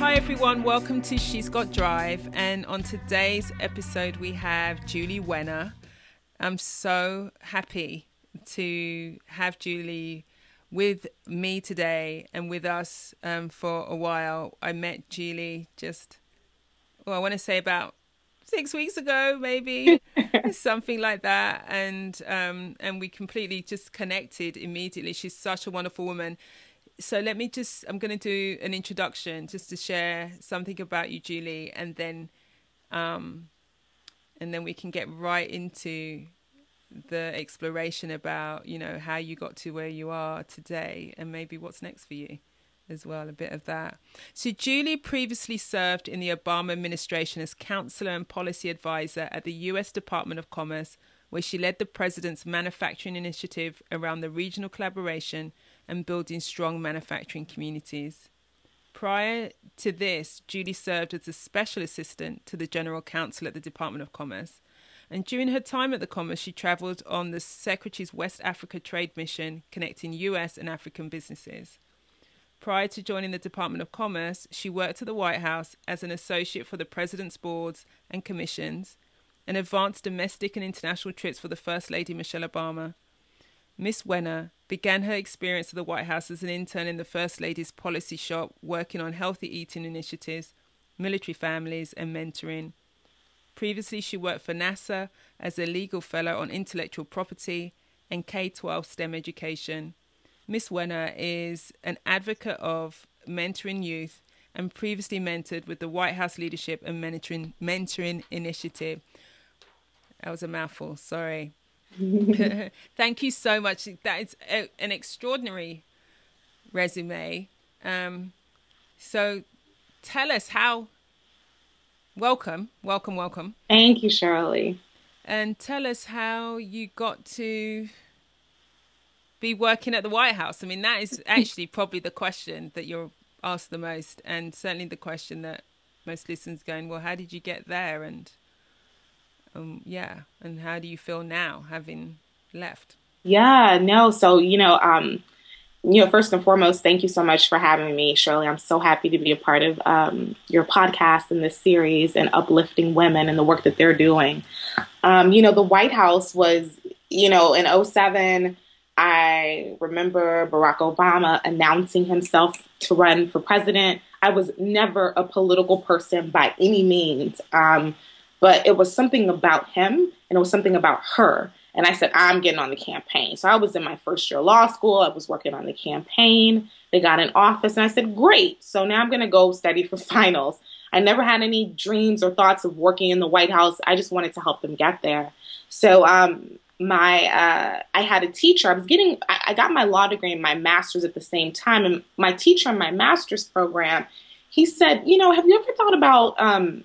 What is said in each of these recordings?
Hi, everyone. Welcome to She's Got Drive. And on today's episode, we have Julie Wenner. I'm so happy to have Julie with me today and with us um, for a while. I met Julie just, well, I want to say about six weeks ago, maybe something like that, and um, and we completely just connected immediately. She's such a wonderful woman. So let me just, I'm going to do an introduction just to share something about you, Julie, and then, um, and then we can get right into the exploration about you know how you got to where you are today and maybe what's next for you as well a bit of that. So julie previously served in the obama administration as counselor and policy advisor at the u.s department of commerce where she led the president's manufacturing initiative around the regional collaboration and building strong manufacturing communities prior to this julie served as a special assistant to the general counsel at the department of commerce and during her time at the Commerce, she travelled on the Secretary's West Africa Trade Mission, connecting US and African businesses. Prior to joining the Department of Commerce, she worked at the White House as an associate for the President's boards and commissions and advanced domestic and international trips for the First Lady Michelle Obama. Miss Wenner began her experience at the White House as an intern in the First Lady's policy shop, working on healthy eating initiatives, military families, and mentoring. Previously, she worked for NASA as a legal fellow on intellectual property and K 12 STEM education. Miss Wenner is an advocate of mentoring youth and previously mentored with the White House Leadership and Mentoring, mentoring Initiative. That was a mouthful, sorry. Thank you so much. That is a, an extraordinary resume. Um, so tell us how welcome, welcome, welcome. Thank you, Shirley. And tell us how you got to be working at the White House. I mean, that is actually probably the question that you're asked the most, and certainly the question that most listeners going, well, how did you get there? And um, yeah, and how do you feel now having left? Yeah, no. So, you know, um, you know, first and foremost, thank you so much for having me, Shirley. I'm so happy to be a part of um, your podcast and this series and uplifting women and the work that they're doing. Um, you know, the White House was, you know, in 07, I remember Barack Obama announcing himself to run for president. I was never a political person by any means, um, but it was something about him and it was something about her and I said, I'm getting on the campaign. So I was in my first year law school. I was working on the campaign. They got an office, and I said, Great. So now I'm going to go study for finals. I never had any dreams or thoughts of working in the White House. I just wanted to help them get there. So um, my uh, I had a teacher. I was getting I, I got my law degree and my master's at the same time. And my teacher in my master's program, he said, you know, have you ever thought about um,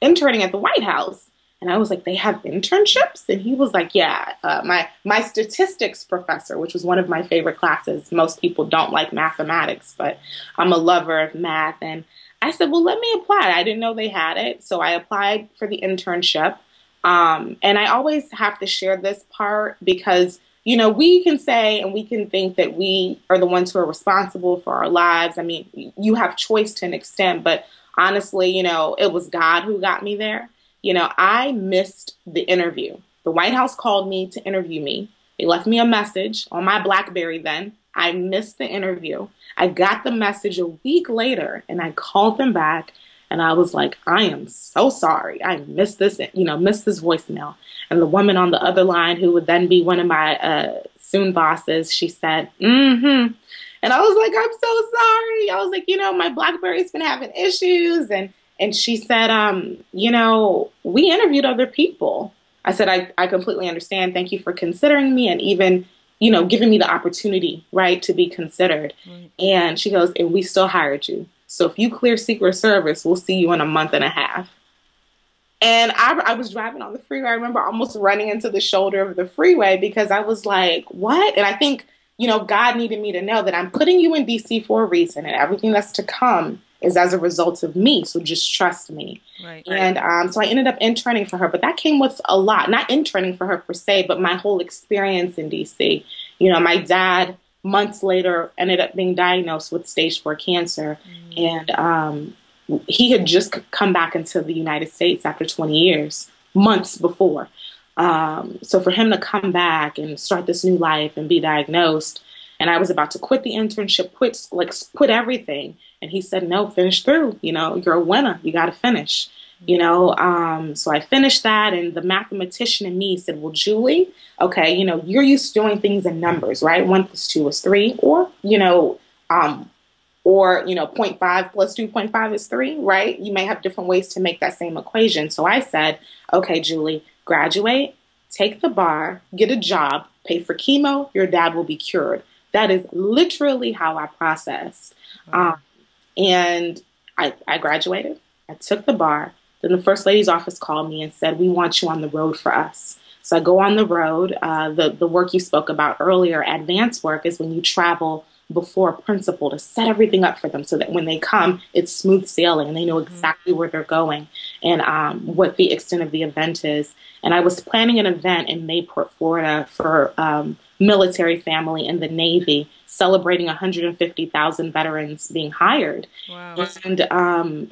interning at the White House? And I was like, they have internships? And he was like, yeah. Uh, my my statistics professor, which was one of my favorite classes. Most people don't like mathematics, but I'm a lover of math. And I said, well, let me apply. I didn't know they had it, so I applied for the internship. Um, and I always have to share this part because you know we can say and we can think that we are the ones who are responsible for our lives. I mean, you have choice to an extent, but honestly, you know, it was God who got me there. You know, I missed the interview. The White House called me to interview me. They left me a message on my Blackberry then. I missed the interview. I got the message a week later and I called them back and I was like, I am so sorry. I missed this, you know, missed this voicemail. And the woman on the other line, who would then be one of my uh, soon bosses, she said, mm hmm. And I was like, I'm so sorry. I was like, you know, my Blackberry's been having issues and and she said, um, you know, we interviewed other people. I said, I, I completely understand. Thank you for considering me and even, you know, giving me the opportunity, right, to be considered. Right. And she goes, and we still hired you. So if you clear Secret Service, we'll see you in a month and a half. And I, I was driving on the freeway. I remember almost running into the shoulder of the freeway because I was like, what? And I think, you know, God needed me to know that I'm putting you in DC for a reason and everything that's to come is as a result of me. So just trust me. Right. And um, so I ended up interning for her, but that came with a lot. Not interning for her per se, but my whole experience in DC. You know, my dad months later ended up being diagnosed with stage four cancer, mm. and um, he had just come back into the United States after 20 years, months before. Um, so for him to come back and start this new life and be diagnosed, and I was about to quit the internship, quit like quit everything, and he said, "No, finish through. You know, you're a winner. You got to finish." You know, um, so I finished that, and the mathematician in me said, "Well, Julie, okay, you know, you're used to doing things in numbers, right? One plus two is three, or you know, um, or you know 0.5 plus 2.5 is 3 right? You may have different ways to make that same equation. So i said okay julie graduate take the bar get a job pay for chemo your dad will be cured. That is literally how i processed. Um, and I, I graduated i took the bar then the first lady's office called me and said we want you on the road for us so i go on the road uh, the, the work you spoke about earlier advanced work is when you travel before a principal to set everything up for them so that when they come, it's smooth sailing and they know mm-hmm. exactly where they're going and um, what the extent of the event is. And I was planning an event in Mayport, Florida for um, military family in the Navy celebrating 150,000 veterans being hired. Wow. And um,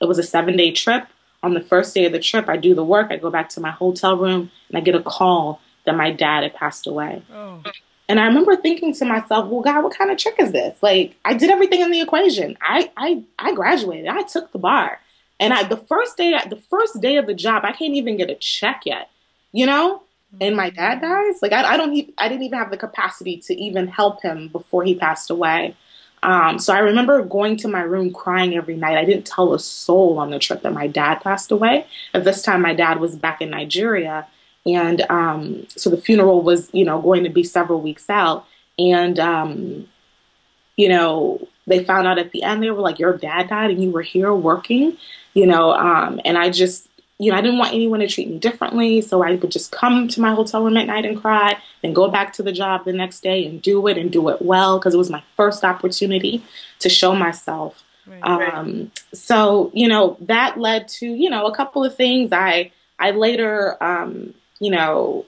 it was a seven day trip. On the first day of the trip, I do the work, I go back to my hotel room, and I get a call that my dad had passed away. Oh. And I remember thinking to myself, well, God, what kind of trick is this? Like, I did everything in the equation. I, I, I graduated. I took the bar. And I, the first day, the first day of the job, I can't even get a check yet, you know? And my dad dies. Like, I, I don't, I didn't even have the capacity to even help him before he passed away. Um, so I remember going to my room crying every night. I didn't tell a soul on the trip that my dad passed away. At this time, my dad was back in Nigeria. And um, so the funeral was, you know, going to be several weeks out. And, um, you know, they found out at the end, they were like, your dad died and you were here working, you know. Um, and I just, you know, I didn't want anyone to treat me differently. So I would just come to my hotel room at night and cry, and go back to the job the next day and do it and do it well because it was my first opportunity to show myself. Right, um, So, you know, that led to, you know, a couple of things. I, I later, um, you know,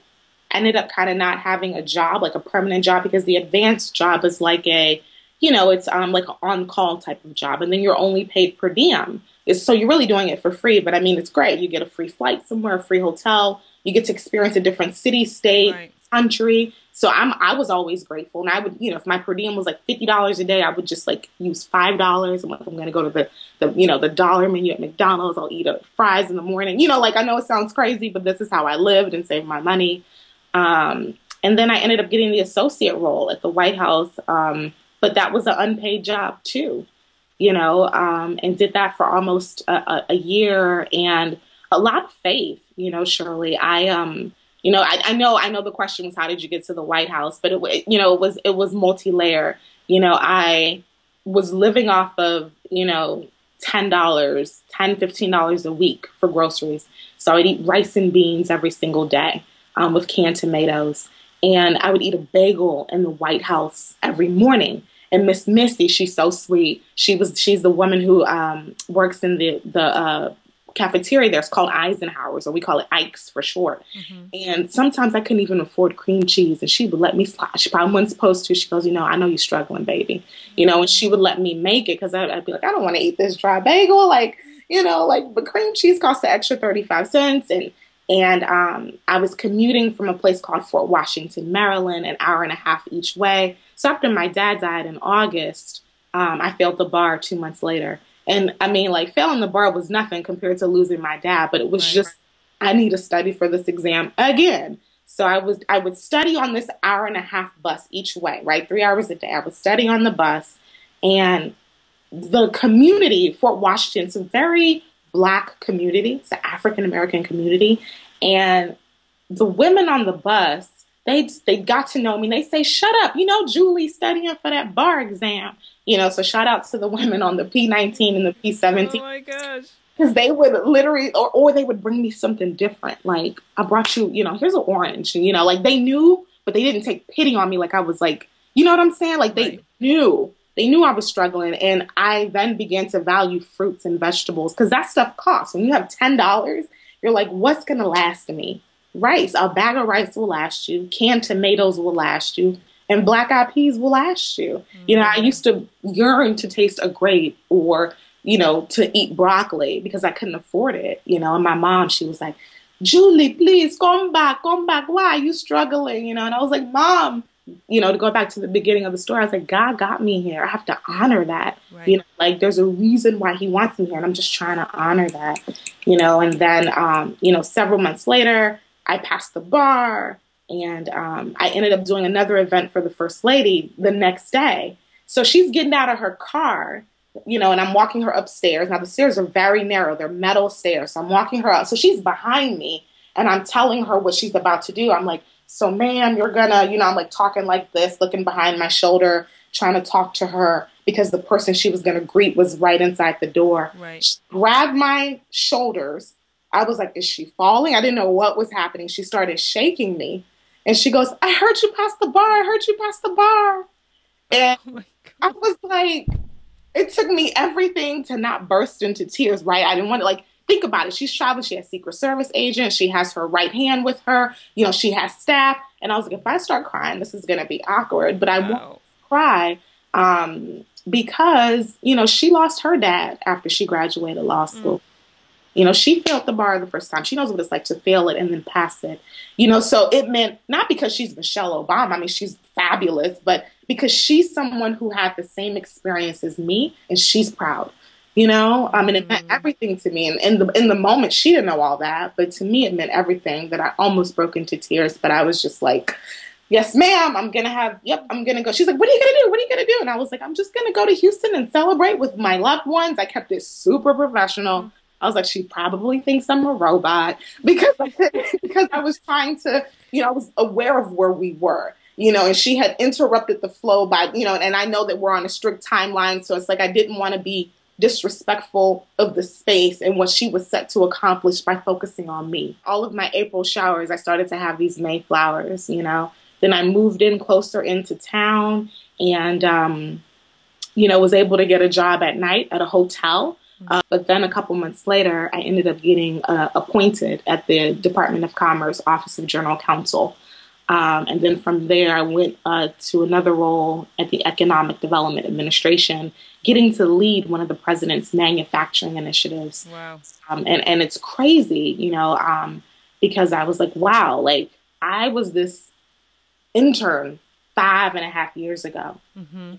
ended up kind of not having a job, like a permanent job, because the advanced job is like a, you know, it's um like an on call type of job, and then you're only paid per diem. It's, so you're really doing it for free, but I mean, it's great. You get a free flight somewhere, a free hotel. You get to experience a different city, state, right. country. So I'm I was always grateful, and I would you know if my per diem was like fifty dollars a day, I would just like use five dollars. I'm like I'm gonna go to the the you know the dollar menu at McDonald's. I'll eat a fries in the morning. You know, like I know it sounds crazy, but this is how I lived and saved my money. Um, and then I ended up getting the associate role at the White House, um, but that was an unpaid job too, you know, um, and did that for almost a, a year and a lot of faith, you know, Shirley. I um you know, I, I, know I know the question was how did you get to the White House, but it you know it was it was multi layer. You know, I was living off of you know ten dollars, ten fifteen dollars a week for groceries. So I'd eat rice and beans every single day um, with canned tomatoes, and I would eat a bagel in the White House every morning. And Miss Missy, she's so sweet. She was she's the woman who um, works in the the uh, cafeteria there. It's called Eisenhower's, or we call it Ike's for short. Mm-hmm. And sometimes I couldn't even afford cream cheese, and she would let me. She probably wasn't supposed to. She goes, you know, I know you're struggling, baby. You know, and she would let me make it because I'd be like, I don't want to eat this dry bagel, like you know, like but cream cheese costs an extra thirty five cents, and and um, I was commuting from a place called Fort Washington, Maryland, an hour and a half each way. So after my dad died in August, um, I failed the bar two months later. And I mean, like failing the bar was nothing compared to losing my dad, but it was right. just I need to study for this exam again. So I was I would study on this hour and a half bus each way, right? Three hours a day. I would study on the bus, and the community, Fort Washington, it's a very black community. It's an African American community, and the women on the bus they they got to know me. They say, "Shut up, you know, Julie studying for that bar exam." You know, so shout out to the women on the P19 and the P17. Oh my gosh. Because they would literally, or, or they would bring me something different. Like, I brought you, you know, here's an orange. You know, like they knew, but they didn't take pity on me like I was like, you know what I'm saying? Like they right. knew. They knew I was struggling. And I then began to value fruits and vegetables because that stuff costs. When you have $10, you're like, what's going to last me? Rice. A bag of rice will last you. Canned tomatoes will last you and black eyed peas will last you. Mm-hmm. You know, I used to yearn to taste a grape or, you know, to eat broccoli because I couldn't afford it. You know, and my mom, she was like, Julie, please come back, come back. Why are you struggling? You know, and I was like, Mom, you know, to go back to the beginning of the story, I was like, God got me here. I have to honor that. Right. You know, like there's a reason why He wants me here, and I'm just trying to honor that. You know, and then, um, you know, several months later, I passed the bar, and um, I ended up doing another event for the First Lady the next day. So she's getting out of her car, you know, and I'm walking her upstairs. Now the stairs are very narrow; they're metal stairs. So I'm walking her up. So she's behind me, and I'm telling her what she's about to do. I'm like so, ma'am, you're gonna, you know, I'm like talking like this, looking behind my shoulder, trying to talk to her because the person she was gonna greet was right inside the door. Right. She grabbed my shoulders. I was like, is she falling? I didn't know what was happening. She started shaking me. And she goes, I heard you pass the bar. I heard you pass the bar. And oh I was like, it took me everything to not burst into tears, right? I didn't want to like think about it. She's traveling. She has Secret Service agents. She has her right hand with her. You know, she has staff. And I was like, if I start crying, this is going to be awkward. But I wow. won't cry um, because, you know, she lost her dad after she graduated law mm. school. Mm. You know, she failed the bar the first time. She knows what it's like to fail it and then pass it. You know, so it meant not because she's Michelle Obama. I mean, she's fabulous, but because she's someone who had the same experience as me and she's proud you know i mean it meant mm-hmm. everything to me and in the in the moment she didn't know all that but to me it meant everything that i almost broke into tears but i was just like yes ma'am i'm gonna have yep i'm gonna go she's like what are you gonna do what are you gonna do and i was like i'm just gonna go to houston and celebrate with my loved ones i kept it super professional i was like she probably thinks i'm a robot because because i was trying to you know i was aware of where we were you know, and she had interrupted the flow by, you know, and I know that we're on a strict timeline. So it's like I didn't want to be disrespectful of the space and what she was set to accomplish by focusing on me. All of my April showers, I started to have these May flowers, you know. Then I moved in closer into town and, um, you know, was able to get a job at night at a hotel. Uh, but then a couple months later, I ended up getting uh, appointed at the Department of Commerce Office of General Counsel. Um, and then from there, I went uh, to another role at the Economic Development Administration, getting to lead one of the president's manufacturing initiatives. Wow. Um, and, and it's crazy, you know, um, because I was like, wow, like I was this intern five and a half years ago. Mm-hmm.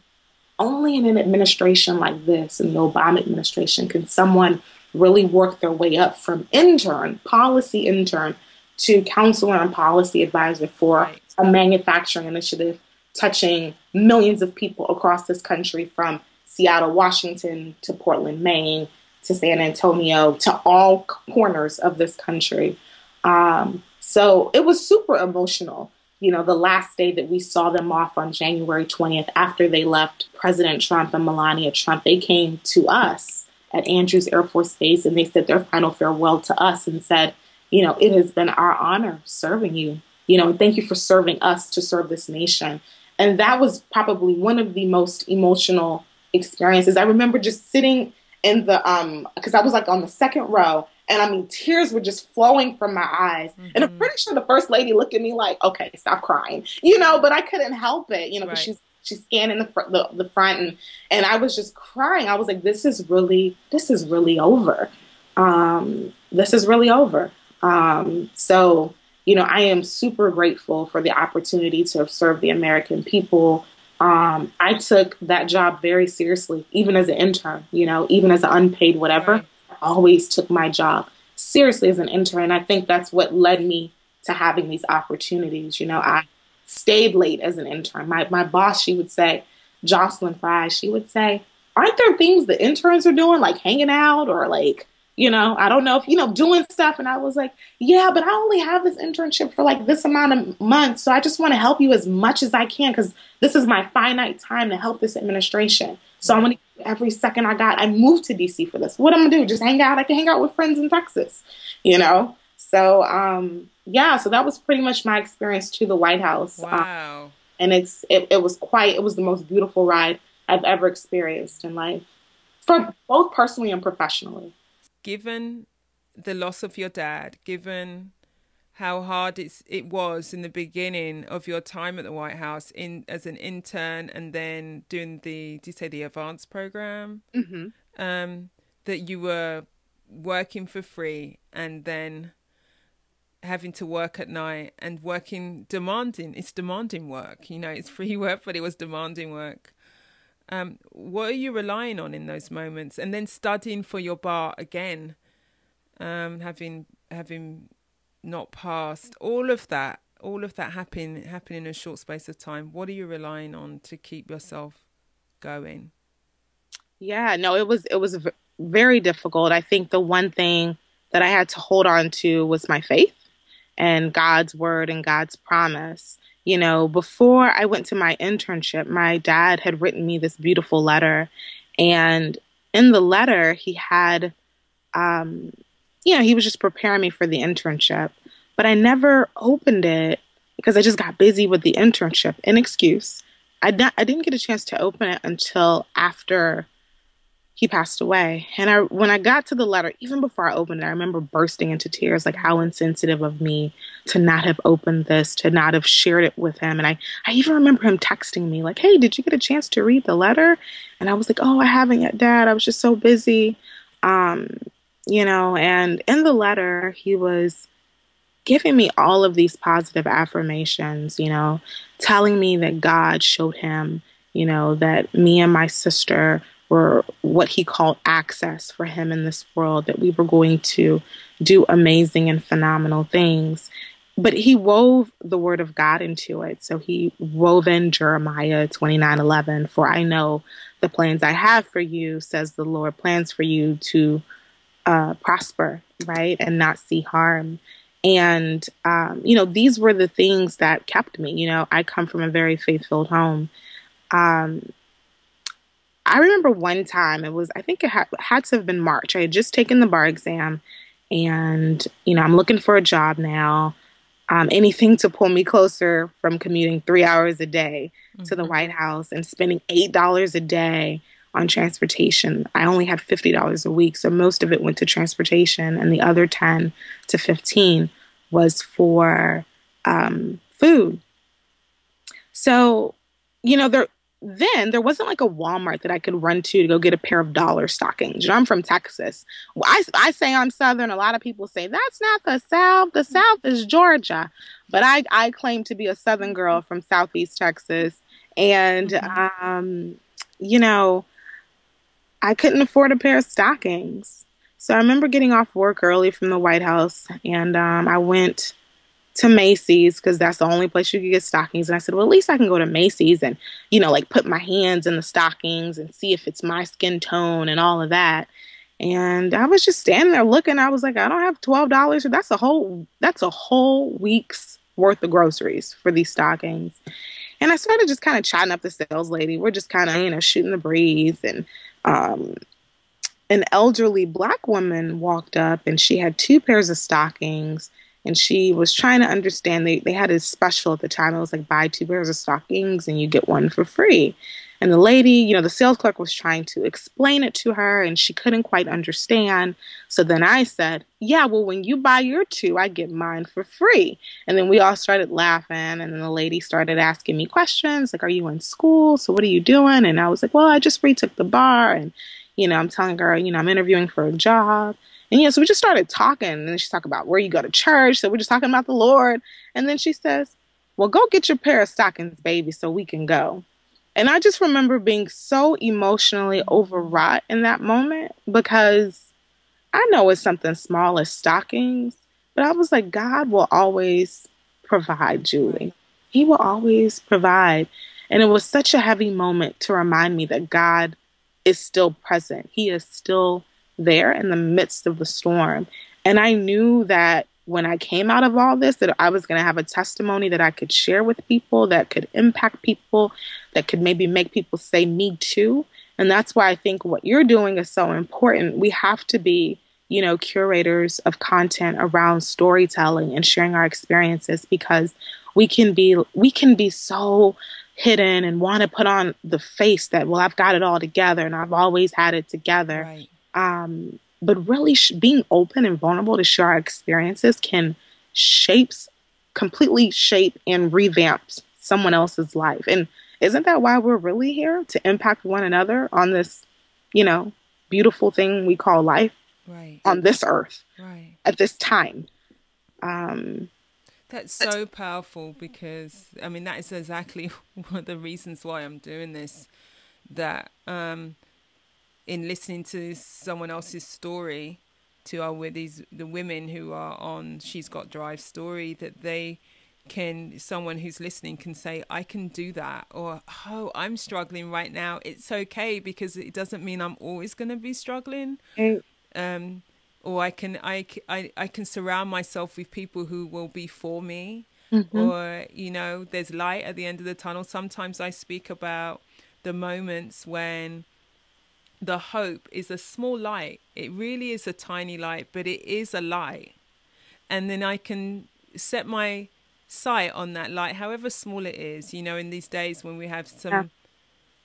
Only in an administration like this, in the Obama administration, can someone really work their way up from intern, policy intern, to counselor and policy advisor for a manufacturing initiative touching millions of people across this country from Seattle, Washington to Portland, Maine to San Antonio to all corners of this country. Um, so it was super emotional. You know, the last day that we saw them off on January 20th, after they left President Trump and Melania Trump, they came to us at Andrews Air Force Base and they said their final farewell to us and said, you know, it has been our honor serving you. You know, thank you for serving us to serve this nation. And that was probably one of the most emotional experiences. I remember just sitting in the um because I was like on the second row and I mean tears were just flowing from my eyes. Mm-hmm. And I'm mm-hmm. pretty sure the first lady looked at me like, "Okay, stop crying." You know, but I couldn't help it, you know, because right. she's she's scanning the, fr- the the front and and I was just crying. I was like, "This is really this is really over. Um this is really over." Um, so, you know, I am super grateful for the opportunity to serve the American people. Um, I took that job very seriously, even as an intern, you know, even as an unpaid whatever. Always took my job seriously as an intern. And I think that's what led me to having these opportunities. You know, I stayed late as an intern. My, my boss, she would say, Jocelyn Frye, she would say, aren't there things the interns are doing, like hanging out or like you know, I don't know if, you know, doing stuff. And I was like, yeah, but I only have this internship for like this amount of months. So I just want to help you as much as I can because this is my finite time to help this administration. So I'm going to every second I got. I moved to DC for this. What I'm to do? Just hang out. I can hang out with friends in Texas, you know? So, um, yeah, so that was pretty much my experience to the White House. Um, wow. Um, and it's, it, it was quite, it was the most beautiful ride I've ever experienced in life for both personally and professionally given the loss of your dad, given how hard it's it was in the beginning of your time at the White House in as an intern and then doing the do you say the advanced program? Mm-hmm. um, that you were working for free and then having to work at night and working demanding it's demanding work you know it's free work but it was demanding work. Um, what are you relying on in those moments? And then studying for your bar again um, having having not passed, all of that, all of that happen happen in a short space of time. What are you relying on to keep yourself going? Yeah, no, it was it was very difficult. I think the one thing that I had to hold on to was my faith and God's word and God's promise. You know, before I went to my internship, my dad had written me this beautiful letter. And in the letter, he had um, you know, he was just preparing me for the internship. But I never opened it because I just got busy with the internship. An excuse. I, not, I didn't get a chance to open it until after he passed away. And I, when I got to the letter, even before I opened it, I remember bursting into tears, like how insensitive of me to not have opened this, to not have shared it with him. And I, I even remember him texting me, like, "Hey, did you get a chance to read the letter?" And I was like, "Oh, I haven't yet, Dad. I was just so busy." Um, you know, and in the letter, he was giving me all of these positive affirmations, you know, telling me that God showed him, you know, that me and my sister were what he called access for him in this world, that we were going to do amazing and phenomenal things. But he wove the word of God into it. So he wove in Jeremiah 29 11, for I know the plans I have for you, says the Lord, plans for you to uh, prosper, right, and not see harm. And, um, you know, these were the things that kept me. You know, I come from a very faith filled home. Um, I remember one time, it was, I think it ha- had to have been March. I had just taken the bar exam and, you know, I'm looking for a job now. Um, anything to pull me closer from commuting three hours a day mm-hmm. to the mm-hmm. White House and spending $8 a day on transportation. I only had $50 a week, so most of it went to transportation, and the other 10 to 15 was for um, food. So, you know, there then there wasn't like a Walmart that I could run to to go get a pair of dollar stockings. You know, I'm from Texas. Well, I, I say I'm Southern. A lot of people say that's not the South. The South is Georgia. But I, I claim to be a Southern girl from Southeast Texas. And, um, you know, I couldn't afford a pair of stockings. So I remember getting off work early from the White House and um, I went to Macy's because that's the only place you could get stockings. And I said, well, at least I can go to Macy's and, you know, like put my hands in the stockings and see if it's my skin tone and all of that. And I was just standing there looking. I was like, I don't have twelve dollars. That's a whole that's a whole week's worth of groceries for these stockings. And I started just kind of chatting up the sales lady. We're just kind of, you know, shooting the breeze and um, an elderly black woman walked up and she had two pairs of stockings and she was trying to understand. They, they had a special at the time. It was like buy two pairs of stockings and you get one for free and the lady you know the sales clerk was trying to explain it to her and she couldn't quite understand so then i said yeah well when you buy your two i get mine for free and then we all started laughing and then the lady started asking me questions like are you in school so what are you doing and i was like well i just retook the bar and you know i'm telling her you know i'm interviewing for a job and yeah, so we just started talking, and then she talked about where you go to church. So we're just talking about the Lord. And then she says, Well, go get your pair of stockings, baby, so we can go. And I just remember being so emotionally overwrought in that moment because I know it's something small as stockings, but I was like, God will always provide, Julie. He will always provide. And it was such a heavy moment to remind me that God is still present. He is still there in the midst of the storm. And I knew that when I came out of all this, that I was going to have a testimony that I could share with people, that could impact people, that could maybe make people say, me too. And that's why I think what you're doing is so important. We have to be, you know, curators of content around storytelling and sharing our experiences because we can be we can be so hidden and want to put on the face that well I've got it all together and I've always had it together. Right um, but really sh- being open and vulnerable to share our experiences can shapes, completely shape and revamps someone else's life. And isn't that why we're really here to impact one another on this, you know, beautiful thing we call life right. on this earth right. at this time? Um, that's so powerful because I mean that is exactly one of the reasons why I'm doing this. That um, in listening to someone else's story, to our with these the women who are on She's Got Drive story, that they can someone who's listening can say i can do that or oh i'm struggling right now. It's okay because it doesn't mean i'm always going to be struggling. Um or i can I, I i can surround myself with people who will be for me. Mm-hmm. or you know there's light at the end of the tunnel. Sometimes i speak about the moments when the hope is a small light it really is a tiny light but it is a light and then i can set my sight on that light, however small it is. You know, in these days when we have some, yeah.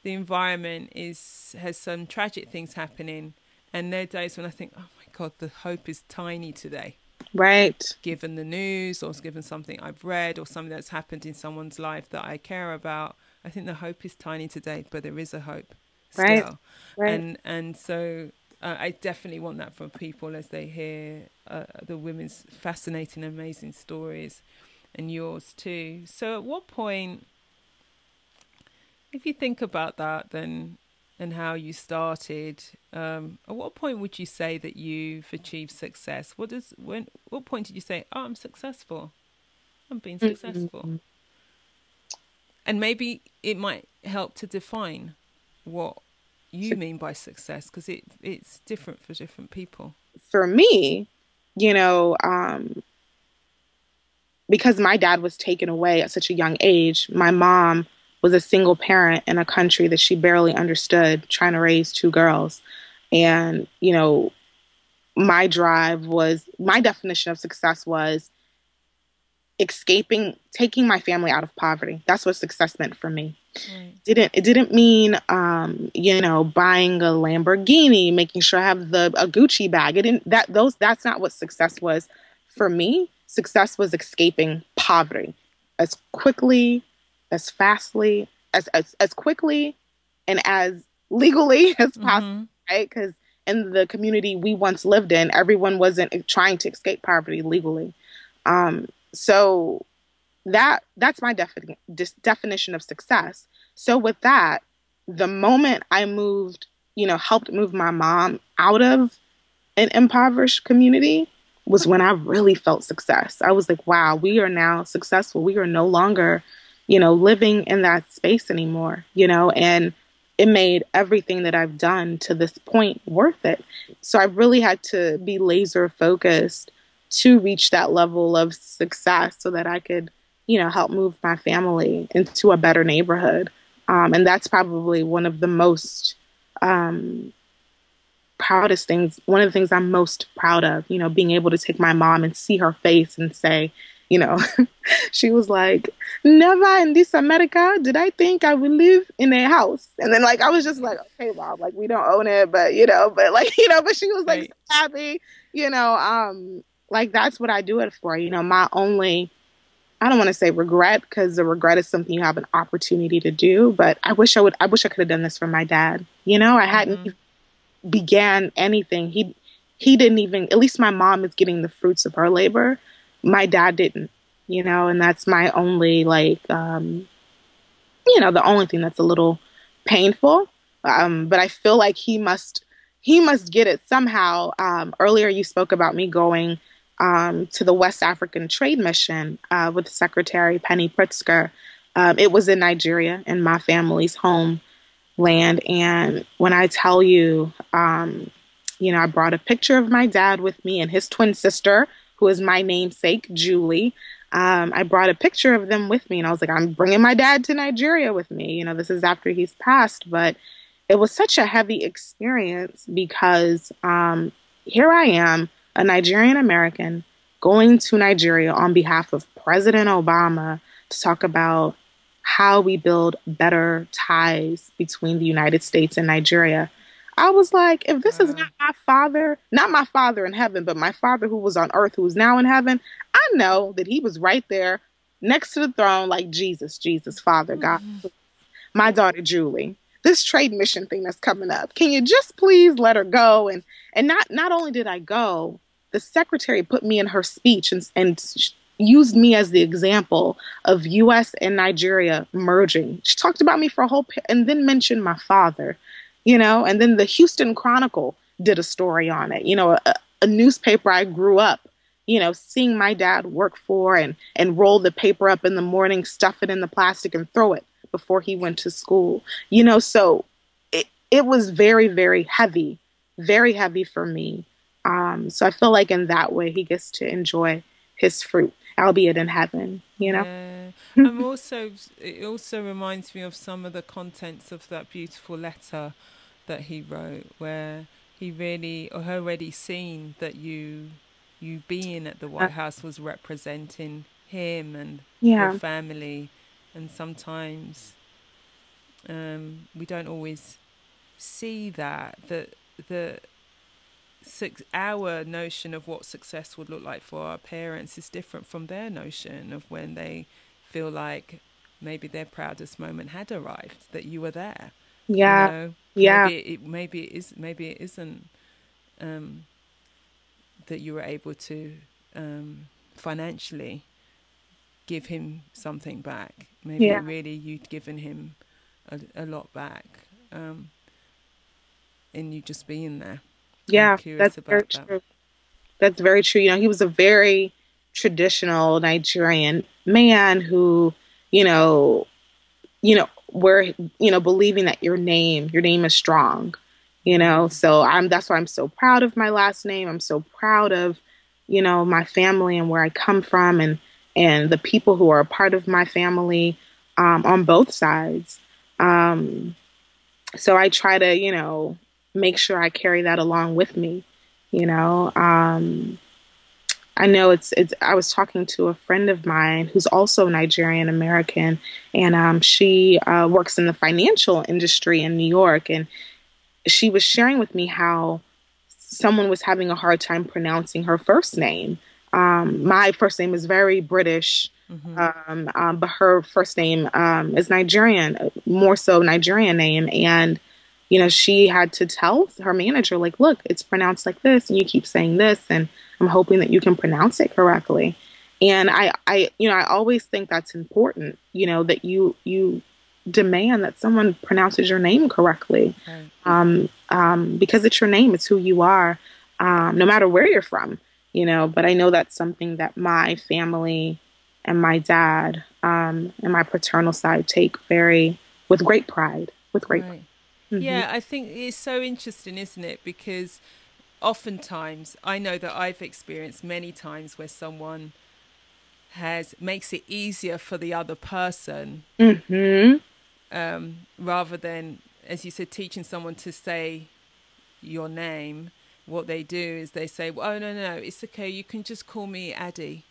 the environment is has some tragic things happening, and there are days when I think, oh my God, the hope is tiny today. Right. Given the news, or given something I've read, or something that's happened in someone's life that I care about, I think the hope is tiny today, but there is a hope. Still. Right. Right. And and so uh, I definitely want that for people as they hear uh, the women's fascinating, amazing stories and yours too. So, at what point, if you think about that, then and how you started, um, at what point would you say that you've achieved success? What does when? What point did you say, "Oh, I'm successful. I'm being mm-hmm. successful"? Mm-hmm. And maybe it might help to define what you mean by success because it it's different for different people. For me, you know, um, because my dad was taken away at such a young age, my mom was a single parent in a country that she barely understood, trying to raise two girls. And, you know, my drive was my definition of success was escaping taking my family out of poverty that's what success meant for me right. didn't it didn't mean um you know buying a lamborghini making sure i have the a gucci bag it didn't that those that's not what success was for me success was escaping poverty as quickly, as fastly, as as, as quickly, and as legally as mm-hmm. possible, right? Because in the community we once lived in, everyone wasn't trying to escape poverty legally. Um, so that that's my defi- definition of success. So with that, the moment I moved, you know, helped move my mom out of an impoverished community, was when I really felt success. I was like, wow, we are now successful. We are no longer, you know, living in that space anymore, you know, and it made everything that I've done to this point worth it. So I really had to be laser focused to reach that level of success so that I could, you know, help move my family into a better neighborhood. Um, and that's probably one of the most um, proudest things, one of the things I'm most proud of, you know, being able to take my mom and see her face and say, you know, she was like, never in this America did I think I would live in a house. And then like I was just like, okay, mom, like we don't own it, but you know, but like, you know, but she was like right. happy, you know, um, like that's what I do it for. You know, my only I don't want to say regret because the regret is something you have an opportunity to do, but I wish I would I wish I could have done this for my dad. You know, I hadn't mm-hmm began anything. He he didn't even at least my mom is getting the fruits of her labor. My dad didn't, you know, and that's my only like um you know, the only thing that's a little painful. Um, but I feel like he must he must get it somehow. Um, earlier you spoke about me going um, to the West African Trade Mission uh, with Secretary Penny Pritzker. Um, it was in Nigeria, in my family's home land. And when I tell you, um, you know, I brought a picture of my dad with me and his twin sister, who is my namesake, Julie. Um, I brought a picture of them with me, and I was like, I'm bringing my dad to Nigeria with me. You know, this is after he's passed, but it was such a heavy experience because um, here I am, a Nigerian American, going to Nigeria on behalf of President Obama to talk about how we build better ties between the United States and Nigeria. I was like, if this is not my father, not my father in heaven, but my father who was on earth, who is now in heaven, I know that he was right there next to the throne, like Jesus, Jesus, Father, God, mm-hmm. my daughter Julie. This trade mission thing that's coming up. Can you just please let her go? And and not not only did I go, the secretary put me in her speech and and used me as the example of U.S. and Nigeria merging. She talked about me for a whole and then mentioned my father, you know. And then the Houston Chronicle did a story on it. You know, a, a newspaper I grew up you know, seeing my dad work for and and roll the paper up in the morning, stuff it in the plastic and throw it before he went to school. You know, so it it was very very heavy, very heavy for me. Um, so I feel like in that way he gets to enjoy his fruit, albeit in heaven. You know. Yeah. I'm also it also reminds me of some of the contents of that beautiful letter that he wrote, where he really or already seen that you you being at the White House was representing him and yeah. your family, and sometimes um, we don't always see that that the our notion of what success would look like for our parents is different from their notion of when they feel like maybe their proudest moment had arrived that you were there yeah you know? yeah maybe it, maybe it is maybe it isn't um, that you were able to um, financially give him something back. Maybe yeah. really you'd given him a, a lot back, um, and you just being there. Yeah, that's very that. true. That's very true. You know, he was a very traditional Nigerian man who, you know, you know, where you know, believing that your name, your name is strong you know so i'm that's why i'm so proud of my last name i'm so proud of you know my family and where i come from and and the people who are a part of my family um, on both sides um, so i try to you know make sure i carry that along with me you know um, i know it's it's i was talking to a friend of mine who's also nigerian american and um, she uh, works in the financial industry in new york and she was sharing with me how someone was having a hard time pronouncing her first name. Um, my first name is very British, mm-hmm. um, um, but her first name um, is Nigerian, more so Nigerian name. And, you know, she had to tell her manager, like, look, it's pronounced like this, and you keep saying this, and I'm hoping that you can pronounce it correctly. And I, I, you know, I always think that's important, you know, that you, you demand that someone pronounces your name correctly um, um, because it's your name it's who you are um, no matter where you're from you know but i know that's something that my family and my dad um, and my paternal side take very with great pride with great right. Mm-hmm. yeah i think it's so interesting isn't it because oftentimes i know that i've experienced many times where someone has makes it easier for the other person mm-hmm um, rather than, as you said, teaching someone to say your name. What they do is they say, well, "Oh no, no, it's okay. You can just call me Addie."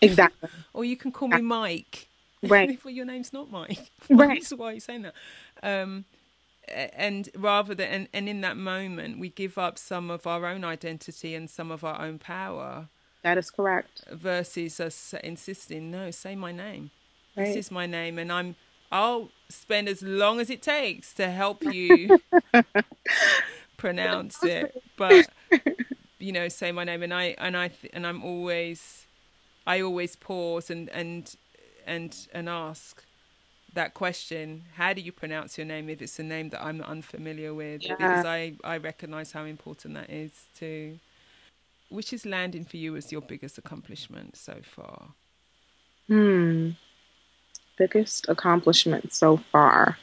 Exactly. or you can call me Mike. Right. well, your name's not Mike. right. Why you're saying that. Um, and rather than and, and in that moment we give up some of our own identity and some of our own power that is correct versus us insisting no say my name right. this is my name and i'm I'll spend as long as it takes to help you pronounce it. But you know, say my name, and I and I and I'm always, I always pause and and and and ask that question how do you pronounce your name if it's a name that i'm unfamiliar with yeah. because i i recognize how important that is to which is landing for you as your biggest accomplishment so far hmm biggest accomplishment so far?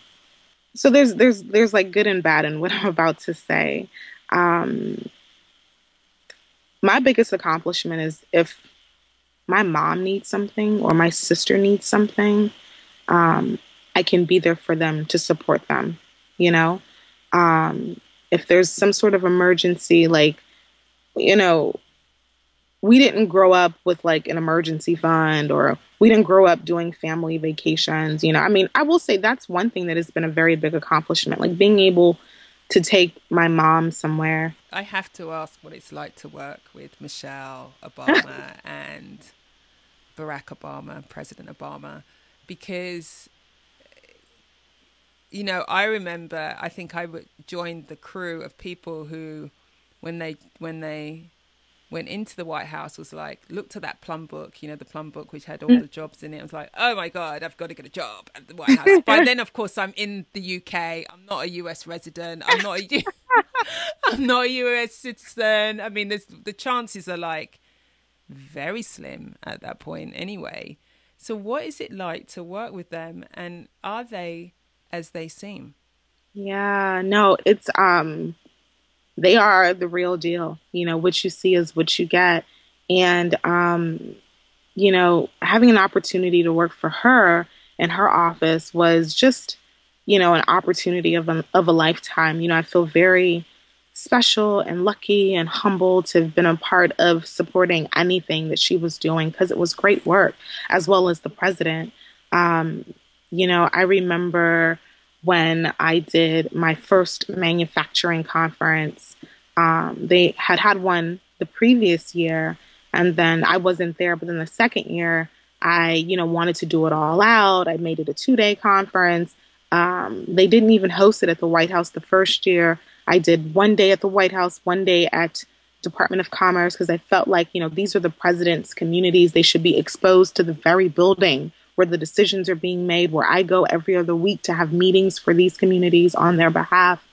So there's there's there's like good and bad in what I'm about to say. Um, my biggest accomplishment is if my mom needs something or my sister needs something, um, I can be there for them to support them. You know, um, if there's some sort of emergency, like you know, we didn't grow up with like an emergency fund or we didn't grow up doing family vacations. You know, I mean, I will say that's one thing that has been a very big accomplishment, like being able to take my mom somewhere. I have to ask what it's like to work with Michelle Obama and Barack Obama, President Obama, because you know I remember I think I joined the crew of people who, when they when they went into the White House was like, looked at that plum book, you know, the plum book which had all mm. the jobs in it. I was like, oh my God, I've got to get a job at the White House. By then, of course, I'm in the UK. I'm not a US resident. I'm not a, I'm not a US citizen. I mean, there's, the chances are like very slim at that point anyway. So, what is it like to work with them? And are they as they seem? Yeah, no, it's, um, they are the real deal. You know, what you see is what you get. And, um, you know, having an opportunity to work for her in her office was just, you know, an opportunity of a, of a lifetime. You know, I feel very special and lucky and humble to have been a part of supporting anything that she was doing because it was great work, as well as the president. Um, you know, I remember when I did my first manufacturing conference. Um, they had had one the previous year, and then I wasn't there. But then the second year, I, you know, wanted to do it all out. I made it a two day conference. Um, they didn't even host it at the White House the first year. I did one day at the White House, one day at Department of Commerce because I felt like, you know, these are the president's communities. They should be exposed to the very building where the decisions are being made, where I go every other week to have meetings for these communities on their behalf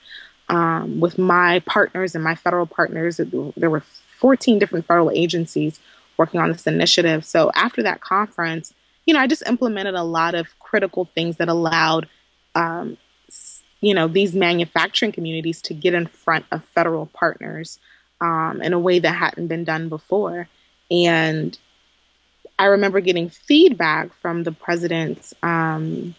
um, with my partners and my federal partners. There were 14 different federal agencies working on this initiative. So after that conference, you know, I just implemented a lot of critical things that allowed, um, you know, these manufacturing communities to get in front of federal partners um, in a way that hadn't been done before. And I remember getting feedback from the president's um,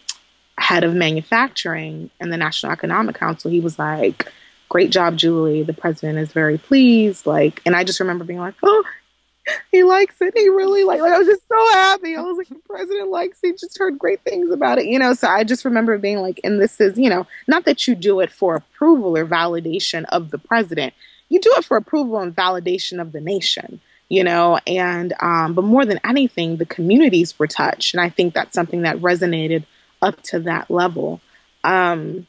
head of manufacturing and the National Economic Council. He was like, Great job, Julie. The president is very pleased. Like, and I just remember being like, Oh, he likes it. He really like, I was just so happy. I was like, the president likes it. Just heard great things about it, you know. So I just remember being like, and this is, you know, not that you do it for approval or validation of the president. You do it for approval and validation of the nation you know and um, but more than anything the communities were touched and i think that's something that resonated up to that level um,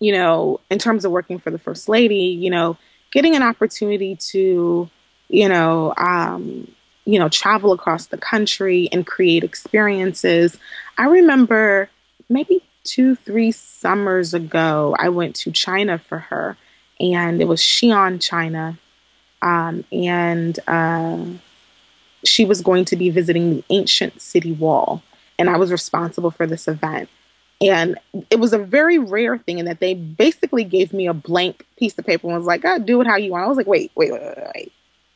you know in terms of working for the first lady you know getting an opportunity to you know um, you know travel across the country and create experiences i remember maybe two three summers ago i went to china for her and it was xi'an china um, and uh, she was going to be visiting the ancient city wall. And I was responsible for this event. And it was a very rare thing in that they basically gave me a blank piece of paper and was like, oh, do it how you want. I was like, wait, wait, wait, wait, wait.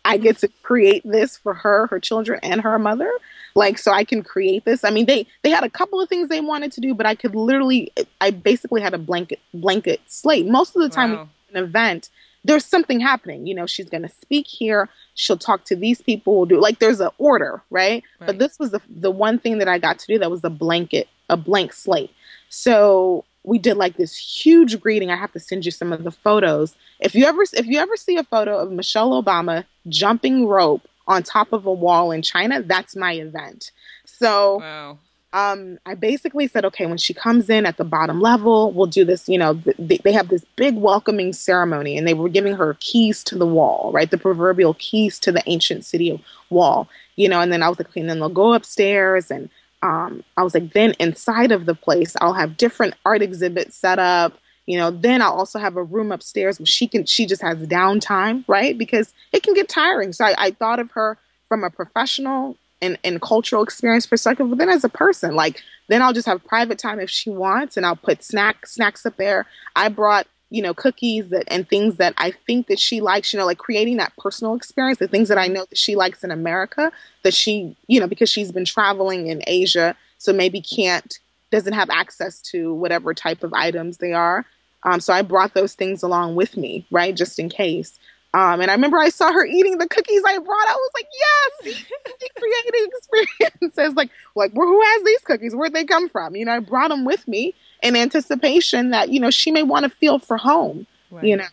I get to create this for her, her children, and her mother. Like, so I can create this. I mean, they they had a couple of things they wanted to do, but I could literally, I basically had a blanket blanket slate. Most of the time, wow. an event, there's something happening. You know, she's going to speak here. She'll talk to these people. We'll do like there's an order, right? right? But this was the the one thing that I got to do that was a blanket, a blank slate. So we did like this huge greeting. I have to send you some of the photos. If you ever if you ever see a photo of Michelle Obama jumping rope on top of a wall in China, that's my event. So wow um, I basically said, okay, when she comes in at the bottom level, we'll do this. You know, they, they have this big welcoming ceremony, and they were giving her keys to the wall, right? The proverbial keys to the ancient city wall, you know. And then I was like, okay, and then they'll go upstairs, and um, I was like, then inside of the place, I'll have different art exhibits set up. You know, then I'll also have a room upstairs where she can, she just has downtime, right? Because it can get tiring. So I, I thought of her from a professional and, and cultural experience perspective, but then as a person, like then I'll just have private time if she wants and I'll put snack snacks up there. I brought, you know, cookies that and things that I think that she likes, you know, like creating that personal experience, the things that I know that she likes in America, that she, you know, because she's been traveling in Asia, so maybe can't doesn't have access to whatever type of items they are. Um, so I brought those things along with me, right, just in case. Um, and I remember I saw her eating the cookies I brought. I was like, yes, creating experiences. like, like, well, who has these cookies? Where'd they come from? You know, I brought them with me in anticipation that, you know, she may want to feel for home, right. you know.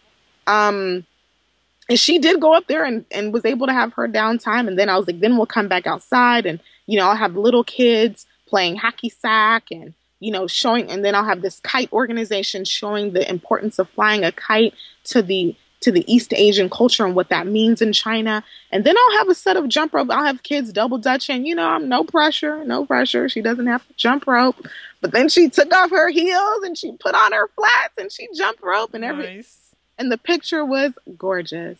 Um, and she did go up there and, and was able to have her downtime. And then I was like, then we'll come back outside and you know, I'll have little kids playing hacky sack and you know, showing, and then I'll have this kite organization showing the importance of flying a kite to the to the East Asian culture and what that means in China. And then I'll have a set of jump rope. I'll have kids double dutch and You know, I'm no pressure, no pressure. She doesn't have to jump rope. But then she took off her heels and she put on her flats and she jumped rope and everything. Nice. And the picture was gorgeous.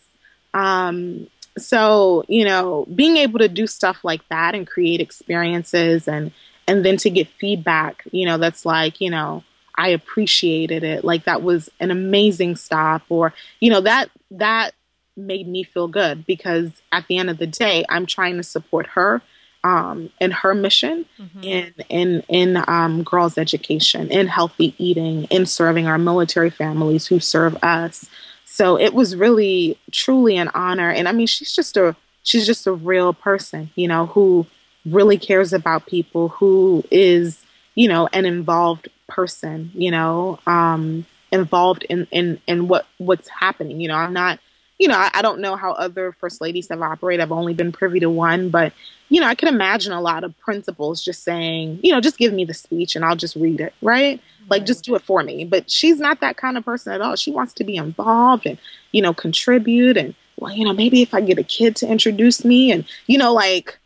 Um, so you know, being able to do stuff like that and create experiences and and then to get feedback, you know, that's like, you know, I appreciated it. Like that was an amazing stop or, you know, that that made me feel good because at the end of the day, I'm trying to support her um, in her mission mm-hmm. in in in um, girls' education, in healthy eating, in serving our military families who serve us. So it was really truly an honor, and I mean, she's just a she's just a real person, you know, who really cares about people, who is, you know, an involved person, you know, um, involved in, in, in what, what's happening. You know, I'm not, you know, I, I don't know how other first ladies have operated. I've only been privy to one, but, you know, I can imagine a lot of principals just saying, you know, just give me the speech and I'll just read it, right? Like, just do it for me. But she's not that kind of person at all. She wants to be involved and, you know, contribute. And, well, you know, maybe if I get a kid to introduce me and, you know, like,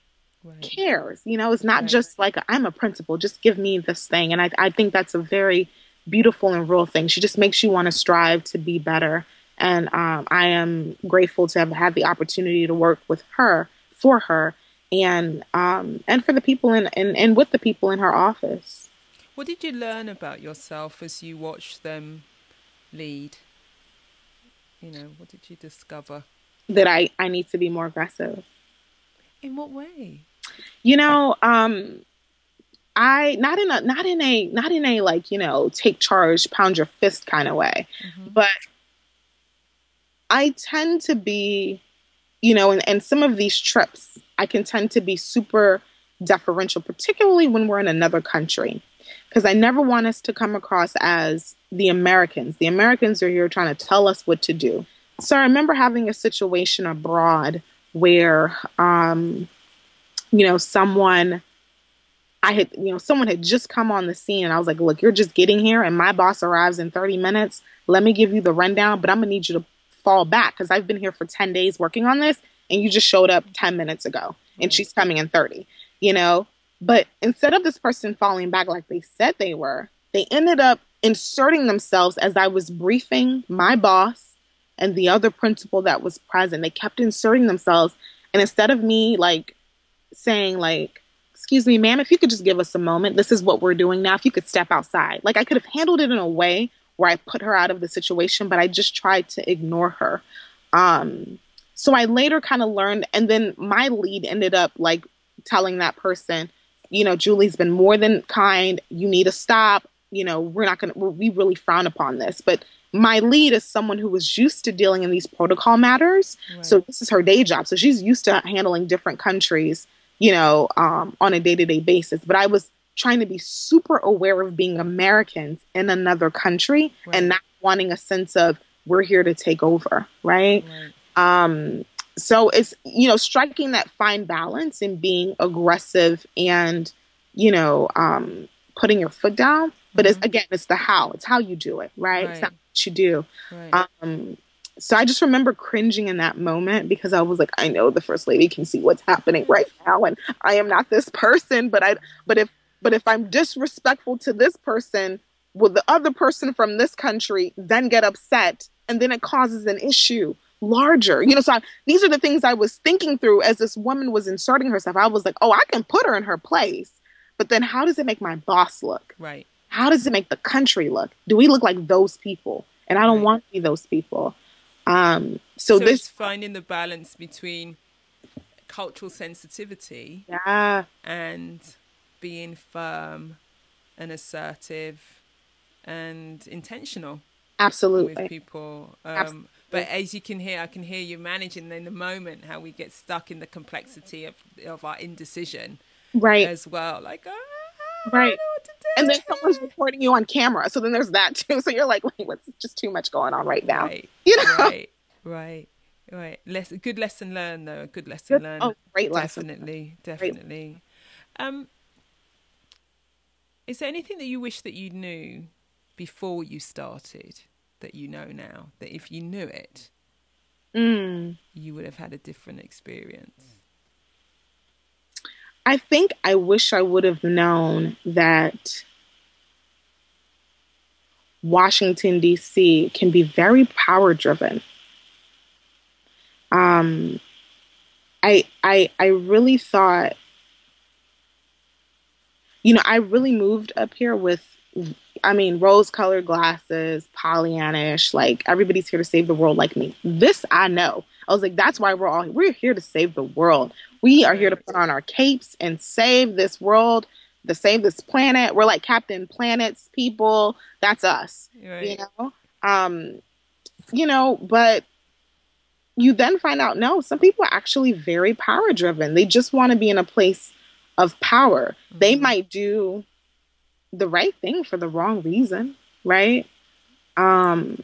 right. cares. You know, it's not right. just like I'm a principal, just give me this thing. And I, I think that's a very beautiful and real thing. She just makes you want to strive to be better. And um, I am grateful to have had the opportunity to work with her, for her, and um, and for the people in, and, and with the people in her office. What did you learn about yourself as you watched them lead? You know, what did you discover? That I, I need to be more aggressive. In what way? You know, um, I not in a not in a not in a like you know take charge, pound your fist kind of way, mm-hmm. but I tend to be, you know, and, and some of these trips, I can tend to be super deferential, particularly when we're in another country, because I never want us to come across as the Americans. The Americans are here trying to tell us what to do. So I remember having a situation abroad where um, you know, someone I had, you know, someone had just come on the scene and I was like, look, you're just getting here and my boss arrives in 30 minutes. Let me give you the rundown, but I'm going to need you to fall back because I've been here for 10 days working on this and you just showed up 10 minutes ago and mm-hmm. she's coming in 30, you know? But instead of this person falling back like they said they were, they ended up inserting themselves as I was briefing my boss and the other principal that was present. They kept inserting themselves. And instead of me like saying like, excuse me, ma'am, if you could just give us a moment, this is what we're doing now. If you could step outside. Like I could have handled it in a way where I put her out of the situation, but I just tried to ignore her. Um, so I later kind of learned, and then my lead ended up like telling that person, you know, Julie's been more than kind. You need to stop. You know, we're not going to, we really frown upon this. But my lead is someone who was used to dealing in these protocol matters. Right. So this is her day job. So she's used to handling different countries you know, um, on a day to day basis. But I was trying to be super aware of being Americans in another country right. and not wanting a sense of we're here to take over, right? right? Um, so it's you know striking that fine balance in being aggressive and you know um, putting your foot down. But mm-hmm. it's again, it's the how. It's how you do it, right? right. It's not what you do. Um, so I just remember cringing in that moment because I was like, I know the first lady can see what's happening right now, and I am not this person. But I, but if, but if I'm disrespectful to this person, will the other person from this country then get upset, and then it causes an issue larger? You know, so I, these are the things I was thinking through as this woman was inserting herself. I was like, oh, I can put her in her place, but then how does it make my boss look? Right. How does it make the country look? Do we look like those people? And I don't right. want to be those people. Um, so, so this finding the balance between cultural sensitivity yeah. and being firm and assertive and intentional absolutely. with people. Um, absolutely. but as you can hear i can hear you managing in the moment how we get stuck in the complexity of, of our indecision right. as well. Like ah, right. and then someone's recording you on camera so then there's that too. So you're like wait what's just too much going on right now? Right. you know? Right. Right. Right. Less, good lesson learned though. A good lesson good, learned. Oh great lesson definitely. Definitely. Um, is there anything that you wish that you knew before you started that you know now? That if you knew it, mm. you would have had a different experience? I think I wish I would have known that Washington, D.C. can be very power driven. Um, I, I, I really thought, you know, I really moved up here with, I mean, rose colored glasses, Pollyannish, like everybody's here to save the world like me. This I know. I was like, that's why we're all, we're here to save the world. We are here to put on our capes and save this world to save this planet. We're like Captain Planets people. That's us. Right. You know? Um, you know, but you then find out no, some people are actually very power driven. They just want to be in a place of power. Mm-hmm. They might do the right thing for the wrong reason, right? Um,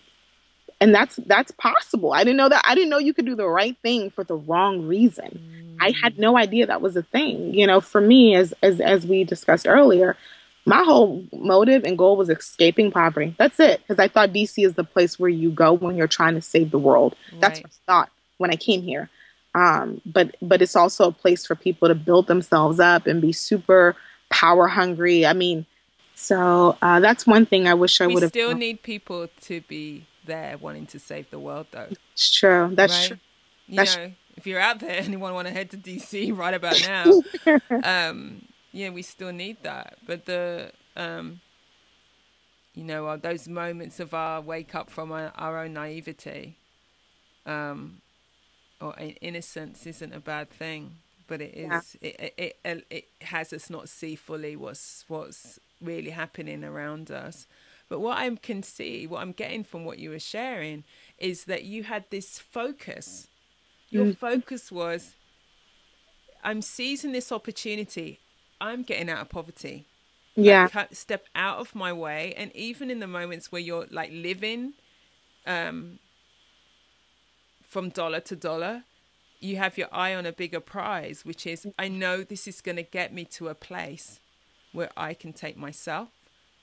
and that's that's possible. I didn't know that. I didn't know you could do the right thing for the wrong reason. Mm. I had no idea that was a thing. You know, for me, as as as we discussed earlier, my whole motive and goal was escaping poverty. That's it. Because I thought DC is the place where you go when you're trying to save the world. Right. That's what I thought when I came here. Um, but but it's also a place for people to build themselves up and be super power hungry. I mean, so uh, that's one thing I wish I would have. Still need people to be there wanting to save the world, though. It's true. That's right? true. You That's know, if you're out there anyone want to head to DC right about now, um, yeah, we still need that. But the, um, you know, uh, those moments of our wake up from our, our own naivety, um, or innocence isn't a bad thing, but it is. Yeah. It, it, it it has us not see fully what's what's really happening around us. But what I can see, what I'm getting from what you were sharing, is that you had this focus. Your mm. focus was, I'm seizing this opportunity. I'm getting out of poverty. Yeah. Like, step out of my way. And even in the moments where you're like living um, from dollar to dollar, you have your eye on a bigger prize, which is I know this is going to get me to a place where I can take myself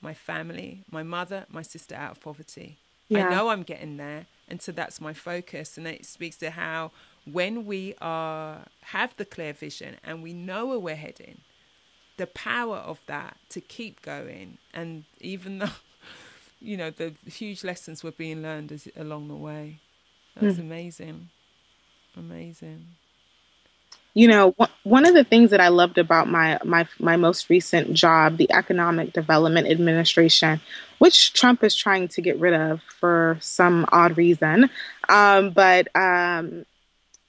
my family, my mother, my sister out of poverty. Yeah. I know I'm getting there. And so that's my focus. And it speaks to how when we are have the clear vision and we know where we're heading, the power of that to keep going. And even though, you know, the huge lessons were being learned as, along the way. That's mm. amazing. Amazing you know one of the things that i loved about my my my most recent job the economic development administration which trump is trying to get rid of for some odd reason um, but um,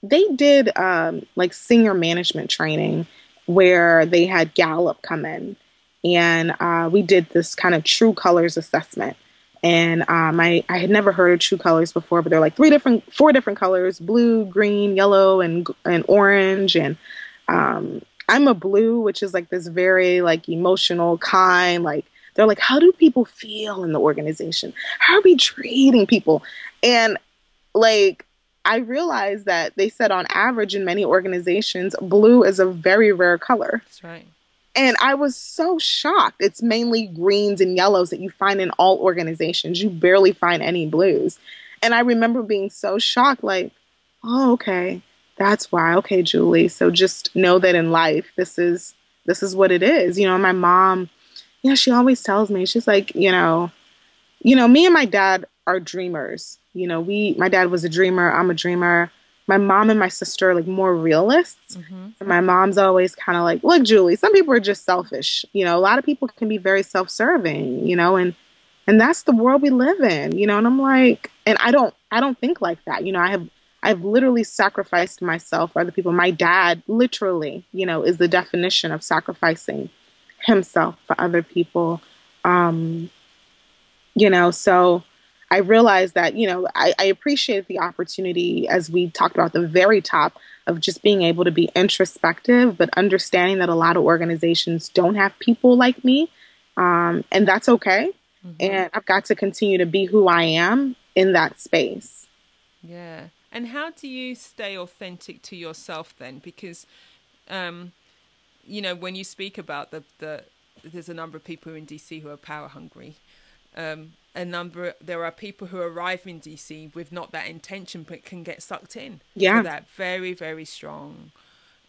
they did um, like senior management training where they had gallup come in and uh, we did this kind of true colors assessment and um, I, I had never heard of true colors before, but they're like three different, four different colors: blue, green, yellow, and and orange. And um, I'm a blue, which is like this very like emotional kind. Like they're like, how do people feel in the organization? How are we treating people? And like I realized that they said on average in many organizations, blue is a very rare color. That's right. And I was so shocked. It's mainly greens and yellows that you find in all organizations. You barely find any blues. And I remember being so shocked, like, oh, okay, that's why. Okay, Julie. So just know that in life, this is this is what it is. You know, my mom, yeah, she always tells me, she's like, you know, you know, me and my dad are dreamers. You know, we my dad was a dreamer, I'm a dreamer my mom and my sister are like more realists. Mm-hmm. And my mom's always kind of like, look, Julie, some people are just selfish. You know, a lot of people can be very self serving, you know, and and that's the world we live in, you know, and I'm like, and I don't I don't think like that. You know, I have I've literally sacrificed myself for other people. My dad literally, you know, is the definition of sacrificing himself for other people. Um, you know, so I realized that, you know, I, I appreciated the opportunity, as we talked about the very top, of just being able to be introspective, but understanding that a lot of organizations don't have people like me. Um, and that's okay. Mm-hmm. And I've got to continue to be who I am in that space. Yeah. And how do you stay authentic to yourself then? Because um, you know, when you speak about the the there's a number of people in DC who are power hungry. Um, a number there are people who arrive in DC with not that intention but can get sucked in. Yeah. that very very strong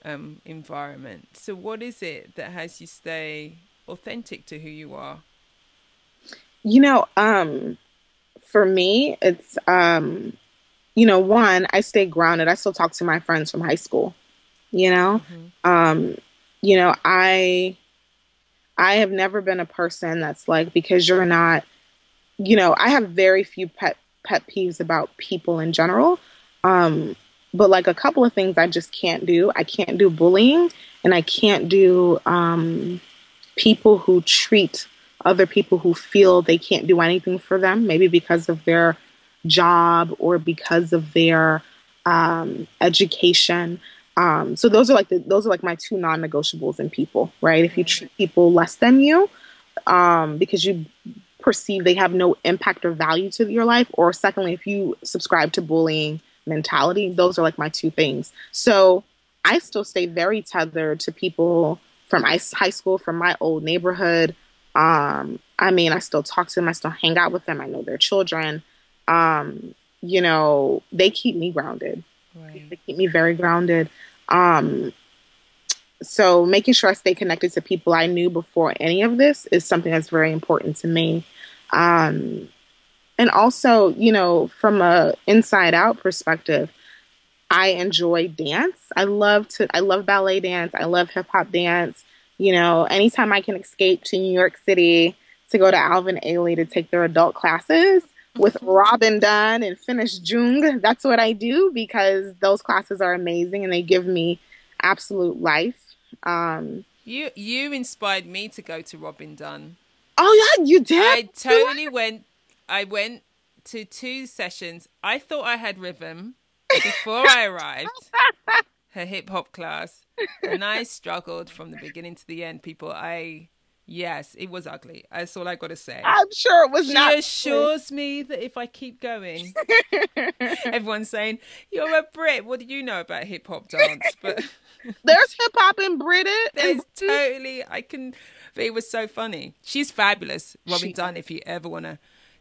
um, environment. So what is it that has you stay authentic to who you are? You know, um, for me, it's um, you know, one, I stay grounded. I still talk to my friends from high school. You know, mm-hmm. um, you know, I I have never been a person that's like because you're not, you know, I have very few pet pet peeves about people in general. Um, but like a couple of things I just can't do. I can't do bullying and I can't do um, people who treat other people who feel they can't do anything for them, maybe because of their job or because of their um, education. Um, so those are like the, those are like my two non-negotiables in people, right? If you treat people less than you um, because you perceive they have no impact or value to your life, or secondly, if you subscribe to bullying mentality, those are like my two things. So I still stay very tethered to people from high school, from my old neighborhood. Um, I mean, I still talk to them, I still hang out with them, I know their children. Um, you know, they keep me grounded. Right. They keep me very grounded. Um, so making sure I stay connected to people I knew before any of this is something that's very important to me. Um, and also, you know, from a inside out perspective, I enjoy dance. I love to I love ballet dance. I love hip hop dance. You know, anytime I can escape to New York City to go to Alvin Ailey to take their adult classes, with. Robin Dunn and Finis Jhung. That's what I do because those classes are amazing and they give me absolute life. Um, you you inspired me to go to Robin Dunn. Oh yeah, you did. I totally went. I went to two sessions. I thought I had rhythm before I arrived. Her hip hop class, and I struggled from the beginning to the end. People, I Yes, it was ugly. That's all I got to say. I'm sure it was she not. She assures me that if I keep going, everyone's saying, You're a Brit. What do you know about hip hop dance? But there's hip hop in Britain. There's totally, I can, but it was so funny. She's fabulous. Robin she, Dunn, if you ever want to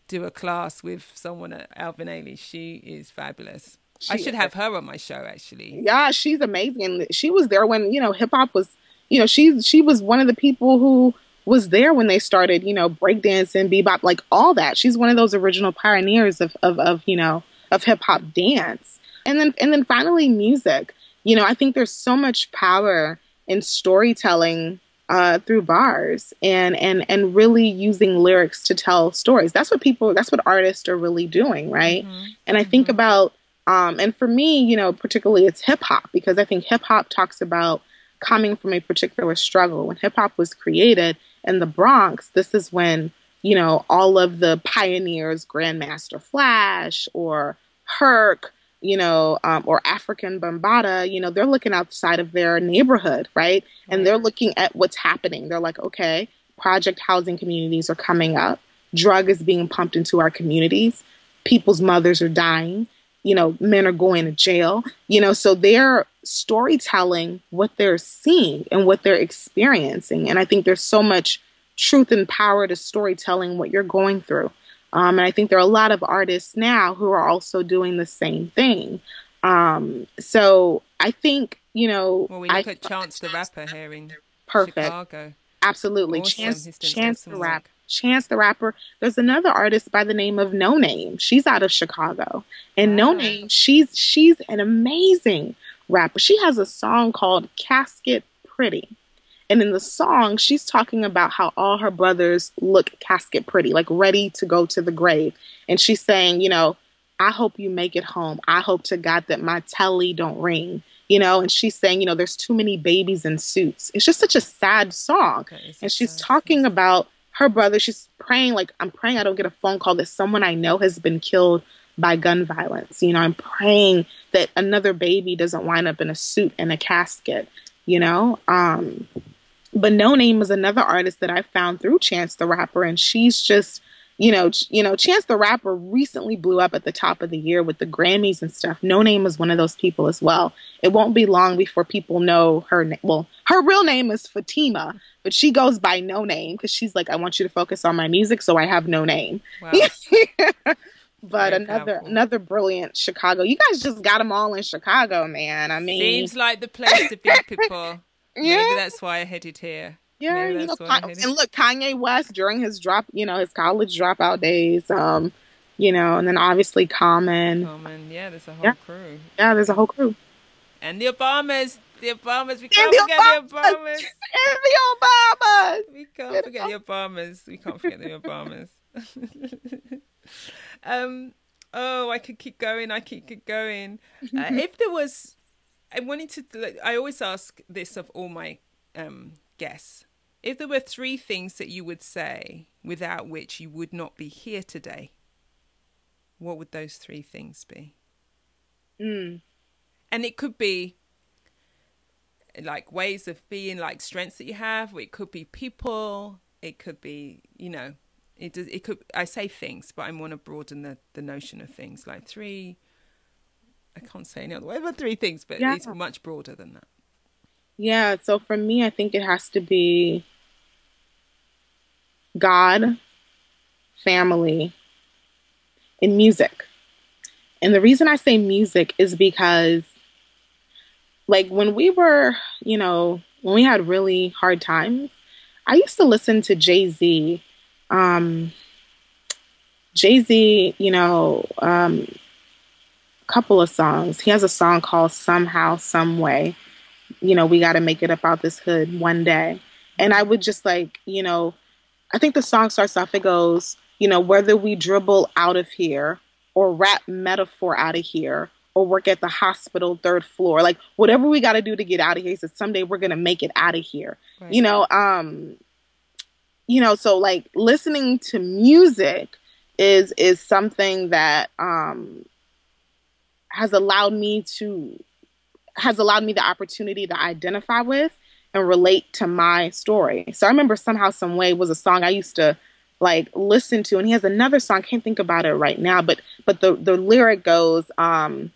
do a class with someone at Alvin Ailey, she is fabulous. She I should have her on my show, actually. Yeah, she's amazing. She was there when, you know, hip hop was, you know, she, she was one of the people who, was there when they started, you know, breakdance and bebop, like all that. She's one of those original pioneers of, of, of you know, of hip hop dance. And then, and then finally music. You know, I think there's so much power in storytelling uh, through bars and, and, and really using lyrics to tell stories. That's what people, that's what artists are really doing. Right. Mm-hmm. And I think mm-hmm. about, um, and for me, you know, particularly it's hip hop because I think hip hop talks about coming from a particular struggle. When hip hop was created, in the Bronx, this is when, you know, all of the pioneers, Grandmaster Flash or Herc, you know, um, or Afrika Bambaataa, you know, they're looking outside of their neighborhood, right? And they're looking at what's happening. They're like, okay, project housing communities are coming up. Drug is being pumped into our communities. People's mothers are dying you know, men are going to jail, you know, so they're storytelling what they're seeing and what they're experiencing. And I think there's so much truth and power to storytelling what you're going through. Um, and I think there are a lot of artists now who are also doing the same thing. Um, so I think, you know, well, we look I, at Chance the Rapper here in perfect. Chicago. Absolutely. Awesome. Chance, Chance awesome the Rapper Chance the Rapper. There's another artist by the name of Noname. She's out of Chicago. And wow. Noname, she's she's an amazing rapper. She has a song called Casket Pretty. And in the song, she's talking about how all her brothers look casket pretty, like ready to go to the grave. And she's saying, you know, I hope you make it home. I hope to God that my telly don't ring. You know, and she's saying, you know, there's too many babies in suits. It's just such a sad song. Okay, and she's talking about her brother, she's praying, like, I'm praying I don't get a phone call that someone I know has been killed by gun violence. You know, I'm praying that another baby doesn't wind up in a suit and a casket, you know? Um, but Noname is another artist that I found through Chance the Rapper, and she's just you know, you know, Chance the Rapper recently blew up at the top of the year with the Grammys and stuff. Noname is one of those people as well. It won't be long before people know her. Na- well, her real name is Fatima, but she goes by Noname because she's like, I want you to focus on my music, so I have no name. Wow. but Very another powerful. another brilliant Chicago. You guys just got them all in Chicago, man. I mean, seems like the place to be, people. yeah, Maybe that's why I headed here. Yeah, you know, and look, Kanye West during his drop, you know, his college dropout days, um, you know, and then obviously Common. Common, yeah, there's a whole yeah. crew. Yeah, there's a whole crew. And the Obamas, the Obamas, we can't forget Obamas. the Obamas. And the Obamas. We can't forget the Obamas. We can't forget the Obamas. um, oh, I could keep going. I could keep going. Uh, if there was, I wanted to. I always ask this of all my um, guess. If there were three things that you would say without which you would not be here today, what would those three things be? Mm. And it could be like ways of being, like strengths that you have, it could be people, it could be, you know, it does, it could, I say things, but I want to broaden the, the notion of things like three, I can't say any other way, but three things, but yeah. it's much broader than that. Yeah, so for me, I think it has to be God, family, and music. And the reason I say music is because, like, when we were, you know, when we had really hard times, I used to listen to Jay Z. Um, Jay Z, you know, um, couple of songs. He has a song called Somehow, Some Way you know, we got to make it up out this hood one day. And I would just like, you know, I think the song starts off, it goes, you know, whether we dribble out of here or rap metaphor out of here or work at the hospital third floor, like whatever we got to do to get out of here, he said someday we're going to make it out of here. Right. You know, um, you know, so like listening to music is is something that um has allowed me to has allowed me the opportunity to identify with and relate to my story. So I remember somehow, some way was a song I used to like listen to, and he has another song. Can't think about it right now, but but the the lyric goes, um,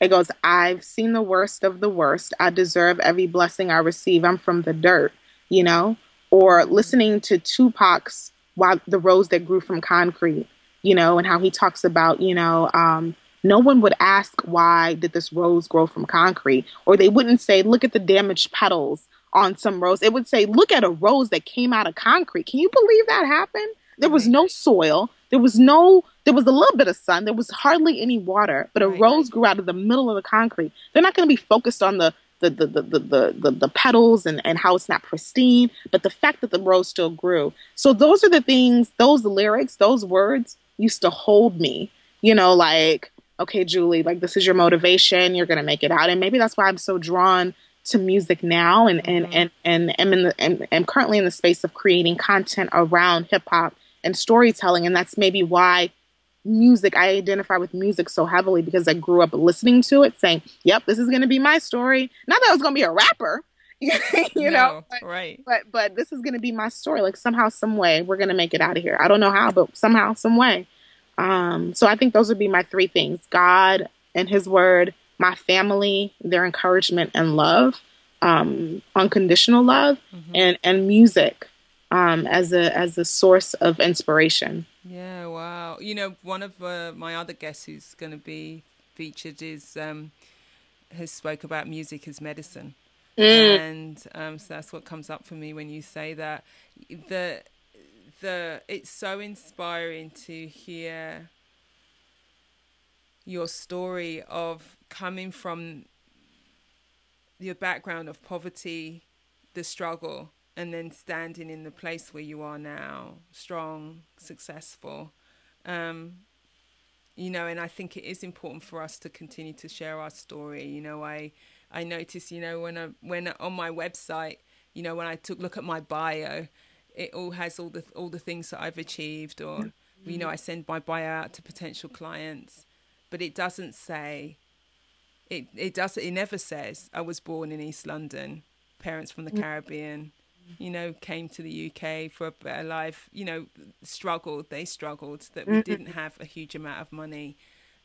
it goes, "I've seen the worst of the worst. I deserve every blessing I receive. I'm from the dirt," you know. Or listening to Tupac's "Why the Rose That Grew from Concrete," you know, and how he talks about, you know, um, no one would ask why did this rose grow from concrete or they wouldn't say look at the damaged petals on some rose. It would say look at a rose that came out of concrete. Can you believe that happened? There was no soil. There was no there was a little bit of sun. There was hardly any water but a right. rose grew out of the middle of the concrete. They're not going to be focused on the the the, the, the, the, the petals and, and how it's not pristine but the fact that the rose still grew. So those are the things those lyrics those words used to hold me you know like okay, Julie, like this is your motivation. You're gonna make it out, and maybe that's why I'm so drawn to music now, and and mm-hmm. and and am in the and am currently in the space of creating content around hip hop and storytelling, and that's maybe why music I identify with music so heavily because I grew up listening to it, saying, "Yep, this is gonna be my story." Not that I was gonna be a rapper. you no, know, but, right? But but this is gonna be my story. Like somehow, some way, we're gonna make it out of here. I don't know how, but somehow, some way. Um, so I think those would be my three things God and His Word, my family, their encouragement and love, um, unconditional love, mm-hmm. and, and music um, as, a, as a source of inspiration. Yeah, wow. You know, one of uh, my other guests who's going to be featured is um, has spoke about music as medicine. Mm. And um, so that's what comes up for me when you say that. The the it's so inspiring to hear your story of coming from your background of poverty, the struggle, and then standing in the place where you are now, strong, successful. Um, you know, and I think it is important for us to continue to share our story. You know, I I notice, you know, when I when on my website, you know, when I took look at my bio, it all has all the all the things that I've achieved, or mm-hmm. you know, I send my bio out to potential clients, but it doesn't say. It it does it never says I was born in East London, parents from the mm-hmm. Caribbean, you know, came to the UK for a better life, you know, struggled. They struggled that we mm-hmm. didn't have a huge amount of money,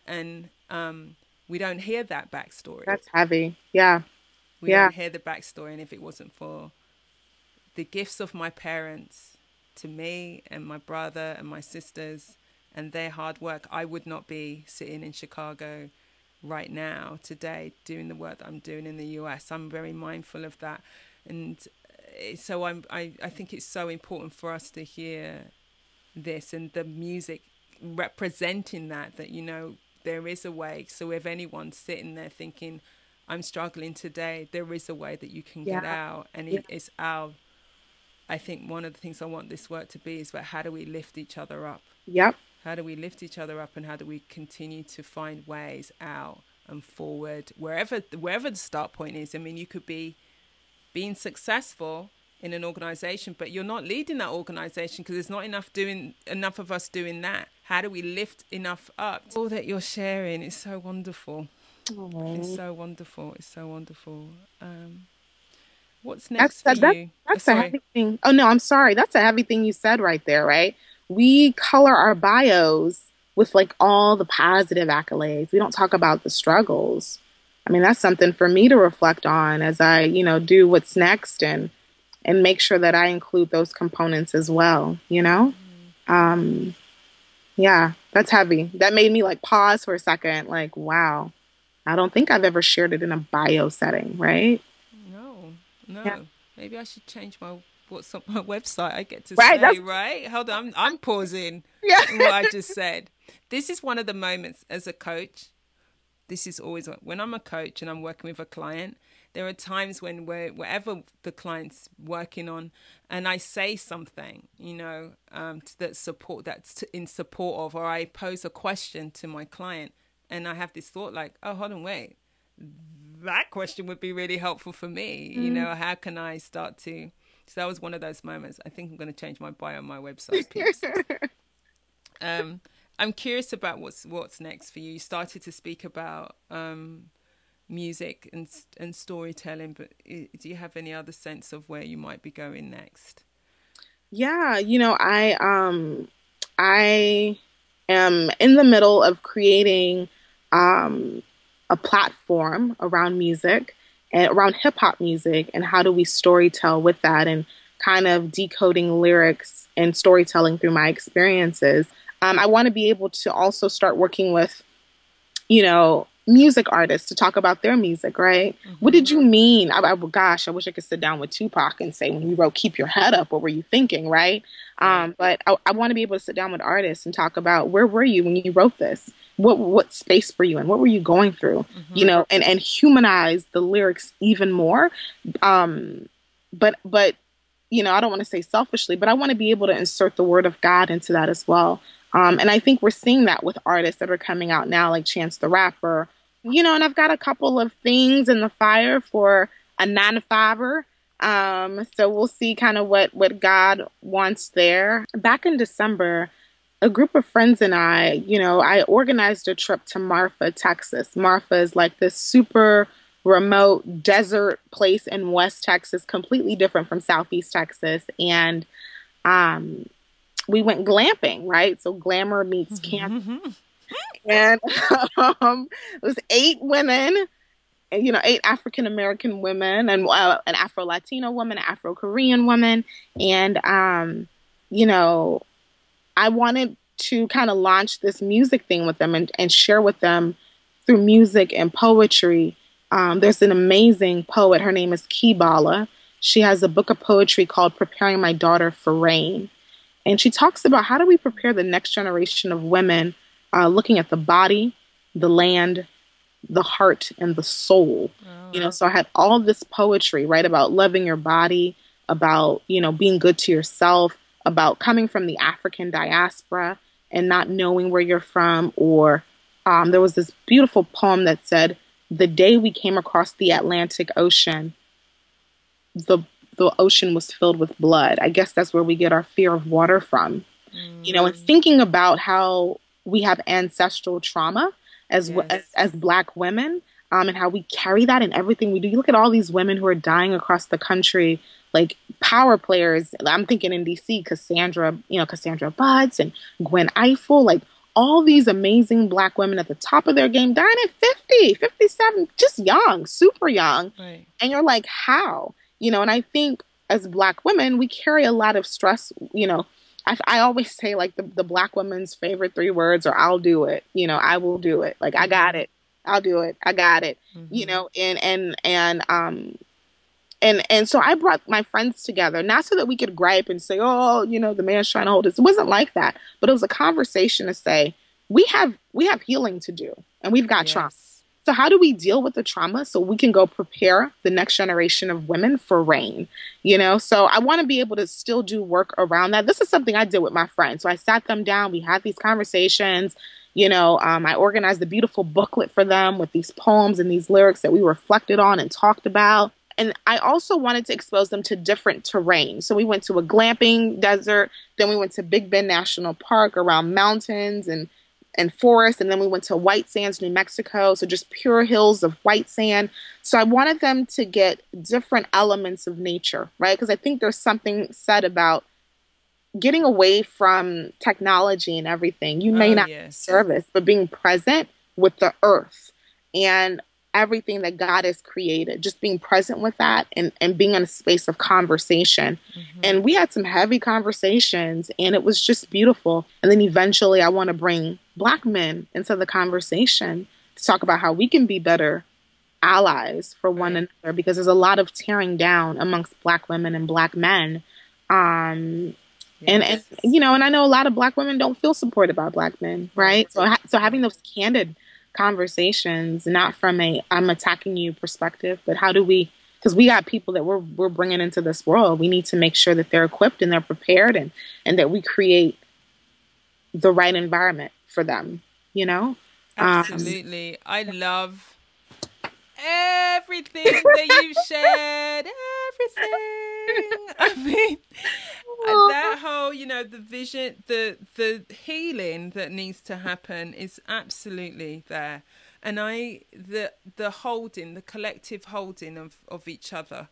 and um, we don't hear that backstory. That's heavy. Yeah. We yeah. don't hear the backstory, and if it wasn't for the gifts of my parents to me and my brother and my sisters and their hard work, I would not be sitting in Chicago right now, today, doing the work that I'm doing in the US. I'm very mindful of that. And uh, so I'm, I, I think it's so important for us to hear this and the music representing that, that, you know, there is a way. So if anyone's sitting there thinking, I'm struggling today, there is a way that you can yeah. get out. And yeah. it's our, I think one of the things I want this work to be is about how do we lift each other up? Yep. How do we lift each other up and how do we continue to find ways out and forward wherever wherever the start point is? I mean, you could be being successful in an organization, but you're not leading that organization because there's not enough doing enough of us doing that. How do we lift enough up? All that you're sharing is so wonderful. Aww. It's so wonderful. It's so wonderful. Um, what's next that's, for that, you? That's, that's oh, a heavy thing. Oh no, I'm sorry. That's a heavy thing you said right there, right? we color our bios with like all the positive accolades. We don't talk about the struggles. I mean, that's something for me to reflect on as I, you know, do what's next and and make sure that I include those components as well, you know? Um yeah, that's heavy. That made me like pause for a second like, wow. I don't think I've ever shared it in a bio setting, right? No. Yeah. Maybe I should change my what's on my website. I get to right, say, that's... right? Hold on, I'm, I'm pausing yeah. what I just said. This is one of the moments as a coach. This is always when I'm a coach and I'm working with a client. There are times when we're, whatever the client's working on, and I say something, you know, um, that support that's in support of, or I pose a question to my client, and I have this thought like, oh, hold on, wait, that question would be really helpful for me. Mm. You know, how can I start to so that was one of those moments. I think I'm going to change my bio on my website. um, I'm curious about what's what's next for you. You started to speak about um, music and and storytelling, but do you have any other sense of where you might be going next? Yeah, you know, I um I am in the middle of creating um a platform around music and around hip hop music and how do we storytell with that and kind of decoding lyrics and storytelling through my experiences. Um, I want to be able to also start working with, you know, music artists to talk about their music, right? Mm-hmm. What did you mean? I, I, gosh, I wish I could sit down with Tupac and say, when you wrote Keep Your Head Up, what were you thinking, right? Um, but I, I want to be able to sit down with artists and talk about where were you when you wrote this? what what space were you in? What were you going through? Mm-hmm. You know, and and humanize the lyrics even more. Um, but but you know, I don't want to say selfishly, but I want to be able to insert the word of God into that as well. Um, and I think we're seeing that with artists that are coming out now, like Chance the Rapper. You know, and I've got a couple of things in the fire for a nine to fiver. Um, so we'll see kind of what what God wants there. Back in December, a group of friends and I, you know, I organized a trip to Marfa, Texas. Marfa is like this super remote desert place in West Texas, completely different from Southeast Texas. And um, we went glamping, right? So glamour meets camp. And um, it was eight women, you know, eight African American women, and uh, an Afro Latino woman, Afro Korean woman. And, um, you know, I wanted to kind of launch this music thing with them and, and share with them through music and poetry. Um, there's an amazing poet. Her name is Kibala. She has a book of poetry called Preparing My Daughter for Rain. And she talks about how do we prepare the next generation of women uh, looking at the body, the land, the heart, and the soul. Oh. You know, so I had all this poetry, right, about loving your body, about, you know, being good to yourself, about coming from the African diaspora and not knowing where you're from. Or um, there was this beautiful poem that said, The day we came across the Atlantic Ocean, the the ocean was filled with blood. I guess that's where we get our fear of water from. Mm. You know, and mm. thinking about how we have ancestral trauma as, yes. as as black women, um, and how we carry that in everything we do. You look at all these women who are dying across the country, like power players. I'm thinking in DC, Cassandra, you know, Cassandra Butts and Gwen Ifill, like all these amazing black women at the top of their game dying at 50, 57, just young, super young. Right. And you're like, how? You know, and I think as black women, we carry a lot of stress, you know, I, I always say like the, the black woman's favorite three words are I'll do it. You know, I will do it. Like I got mm-hmm. it. I'll do it. I got it. Mm-hmm. You know, and and and um and and so I brought my friends together, not so that we could gripe and say, "Oh, you know, the man's trying to hold us." It wasn't like that, but it was a conversation to say, "We have we have healing to do, and we've got yes. trauma. So how do we deal with the trauma so we can go prepare the next generation of women for RAIN? You know, so I want to be able to still do work around that. This is something I did with my friends. So I sat them down, we had these conversations. You know, um, I organized a beautiful booklet for them with these poems and these lyrics that we reflected on and talked about. And I also wanted to expose them to different terrain. So we went to a glamping desert, then we went to Big Bend National Park around mountains and and forest. And then we went to White Sands, New Mexico. So just pure hills of white sand. So I wanted them to get different elements of nature, right? Because I think there's something said about getting away from technology and everything. You may oh, not yes. service, but being present with the earth and everything that God has created, just being present with that and, and being in a space of conversation. Mm-hmm. And we had some heavy conversations and it was just beautiful. And then eventually I want to bring black men into the conversation to talk about how we can be better allies for one right. another because there's a lot of tearing down amongst black women and black men. Um, yes. and, and you know, and I know a lot of black women don't feel supported by black men, right? So, so having those candid conversations, not from a I'm attacking you perspective, but how do we? Because we got people that we're we're bringing into this world. We need to make sure that they're equipped and they're prepared, and and that we create the right environment for them. You know. Absolutely, um, I love everything that you've shared. Everything. I mean, that whole you know the vision the the healing that needs to happen is absolutely there and i the the holding the collective holding of of each other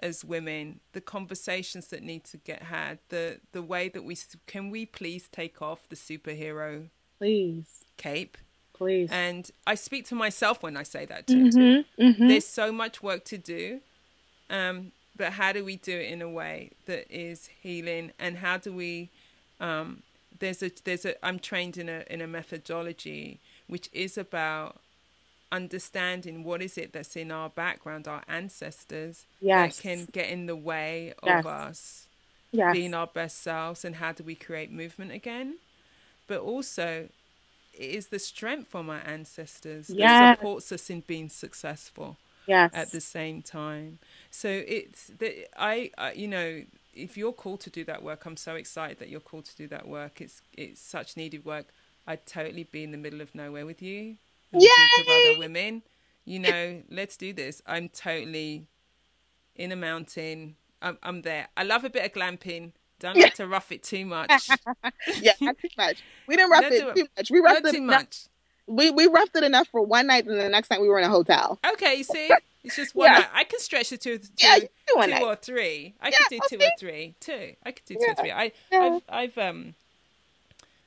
as women the conversations that need to get had the the way that we can we please take off the superhero please cape please and i speak to myself when i say that too mm-hmm, mm-hmm. there's so much work to do um but how do we do it in a way that is healing and how do we um, there's a there's a I'm trained in a in a methodology which is about understanding what is it that's in our background our ancestors yes. that can get in the way of yes. us yes. being our best selves and how do we create movement again but also it is the strength from our ancestors yes. that supports us in being successful yes. at the same time. So it's that I, I, you know, if you're called to do that work, I'm so excited that you're called to do that work. It's it's such needed work. I'd totally be in the middle of nowhere with you, with of other women. You know, let's do this. I'm totally in a mountain. I'm, I'm there. I love a bit of glamping. Don't have to rough it too much. yeah, not too much. We didn't rough it too much. We roughed it too much we we roughed it enough for one night, and the next night we were in a hotel. Okay, you see, it's just one yeah. night. I can stretch it to, to yeah, two night. or three. I yeah, could do two or three. Two. I could do two or three. I, I've, I've um.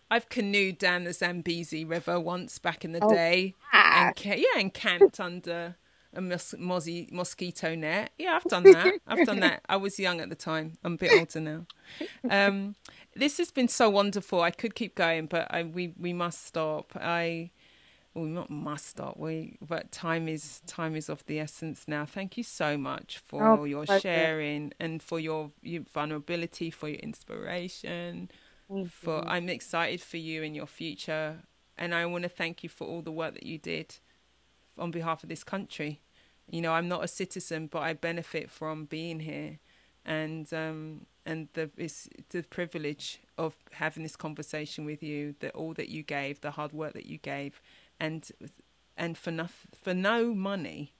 I've canoed down the Zambezi River once back in the oh, day, and ca- yeah, and camped under a mos- mosquito net. Yeah, I've done that. I've done that. I was young at the time. I'm a bit older now. Um, this has been so wonderful. I could keep going, but I, we we must stop. I well, not must stop. We but time is time is of the essence now. Thank you so much for oh, your pleasure. sharing and for your, your vulnerability, for your inspiration. For. I'm excited for you and your future, and I want to thank you for all the work that you did on behalf of this country. You know, I'm not a citizen, but I benefit from being here, and um, and the it's the privilege of having this conversation with you. That all that you gave, the hard work that you gave and and for no, for no money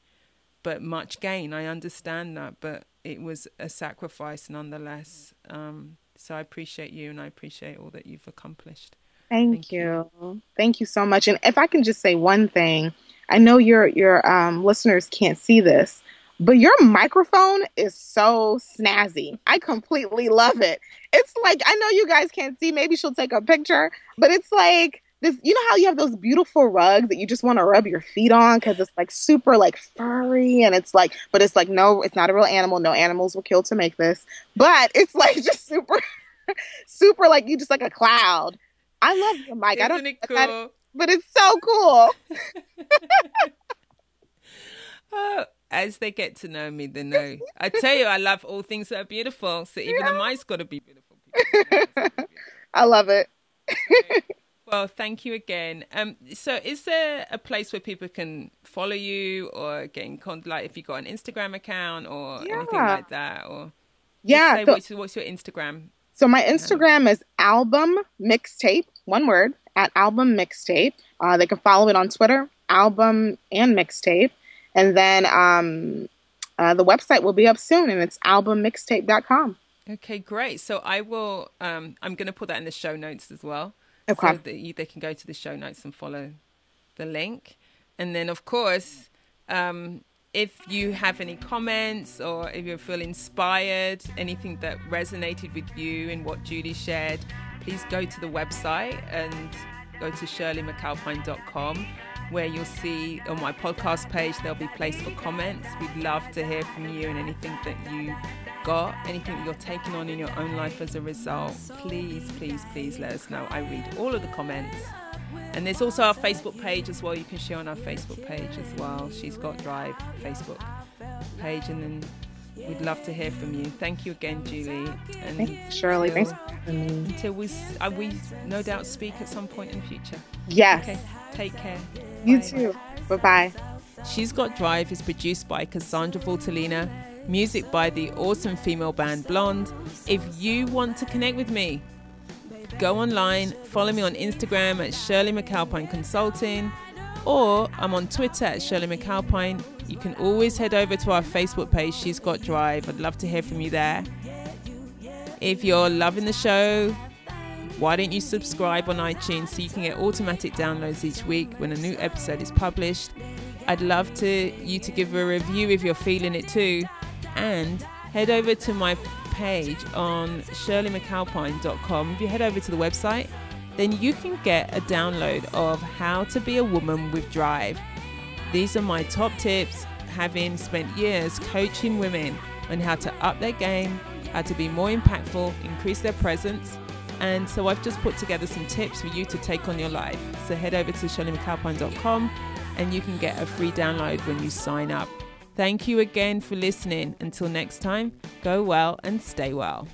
but much gain. I understand that but it was a sacrifice nonetheless. Um, so i appreciate you and i appreciate all that you've accomplished. Thank, thank you. you. Thank you so much. And if i can just say one thing I know your your um, listeners can't see this, but your microphone is so snazzy. I completely love it. It's like I know you guys can't see. Maybe she'll take a picture, but it's like this. You know how you have those beautiful rugs that you just want to rub your feet on because it's like super like furry and it's like, but it's like no, it's not a real animal. No animals were killed to make this, but it's like just super, super like you just like a cloud. I love your mic. Isn't I don't. it cool? But it's so cool. oh, as they get to know me, they know. I tell you, I love all things that are beautiful. So even yeah. a mice got to be beautiful. I love it. well, thank you again. Um, so is there a place where people can follow you or get in contact? Like, if you got an Instagram account or yeah. anything like that, or yeah, so, what's, what's your Instagram? So my Instagram is album mixtape, one word, at album mixtape. Uh, they can follow it on Twitter, album and mixtape. And then um, uh, the website will be up soon, and it's albummixtape.com. Okay, great. So I will. Um, I'm going to put that in the show notes as well. Okay. So that you, they can go to the show notes and follow the link. And then, of course, um, if you have any comments or if you feel inspired, anything that resonated with you in what Judy shared, please go to the website and go to shirleymcalpine.com where you'll see on my podcast page there'll be place for comments. We'd love to hear from you and anything that you got, anything you're taking on in your own life as a result. Please, please, please let us know. I read all of the comments. And there's also our Facebook page as well. You can share on our Facebook page as well. She's got Drive Facebook page, and then we'd love to hear from you. Thank you again, Julie. And Thank you, Shirley. Thanks until we, uh, we no doubt speak at some point in the future. Yes. Okay. Take care. You Bye. too. Bye bye. She's Got Drive is produced by Cassandra Voltalina, music by the awesome female band Blonde. If you want to connect with me, go online, follow me on Instagram at Shirley McAlpine Consulting, or I'm on Twitter at Shirley McAlpine. You can always head over to our Facebook page, She's Got Drive. I'd love to hear from you there. If you're loving the show, why don't you subscribe on iTunes so you can get automatic downloads each week when a new episode is published? I'd love to you to give a review if you're feeling it too, and head over to my page on shirleymcalpine.com. If you head over to the website, then you can get a download of how to be a woman with drive. These are my top tips, having spent years coaching women on how to up their game, how to be more impactful, increase their presence and so I've just put together some tips for you to take on your life. So head over to shirleymcalpine.com and you can get a free download when you sign up. Thank you again for listening. Until next time, go well and stay well.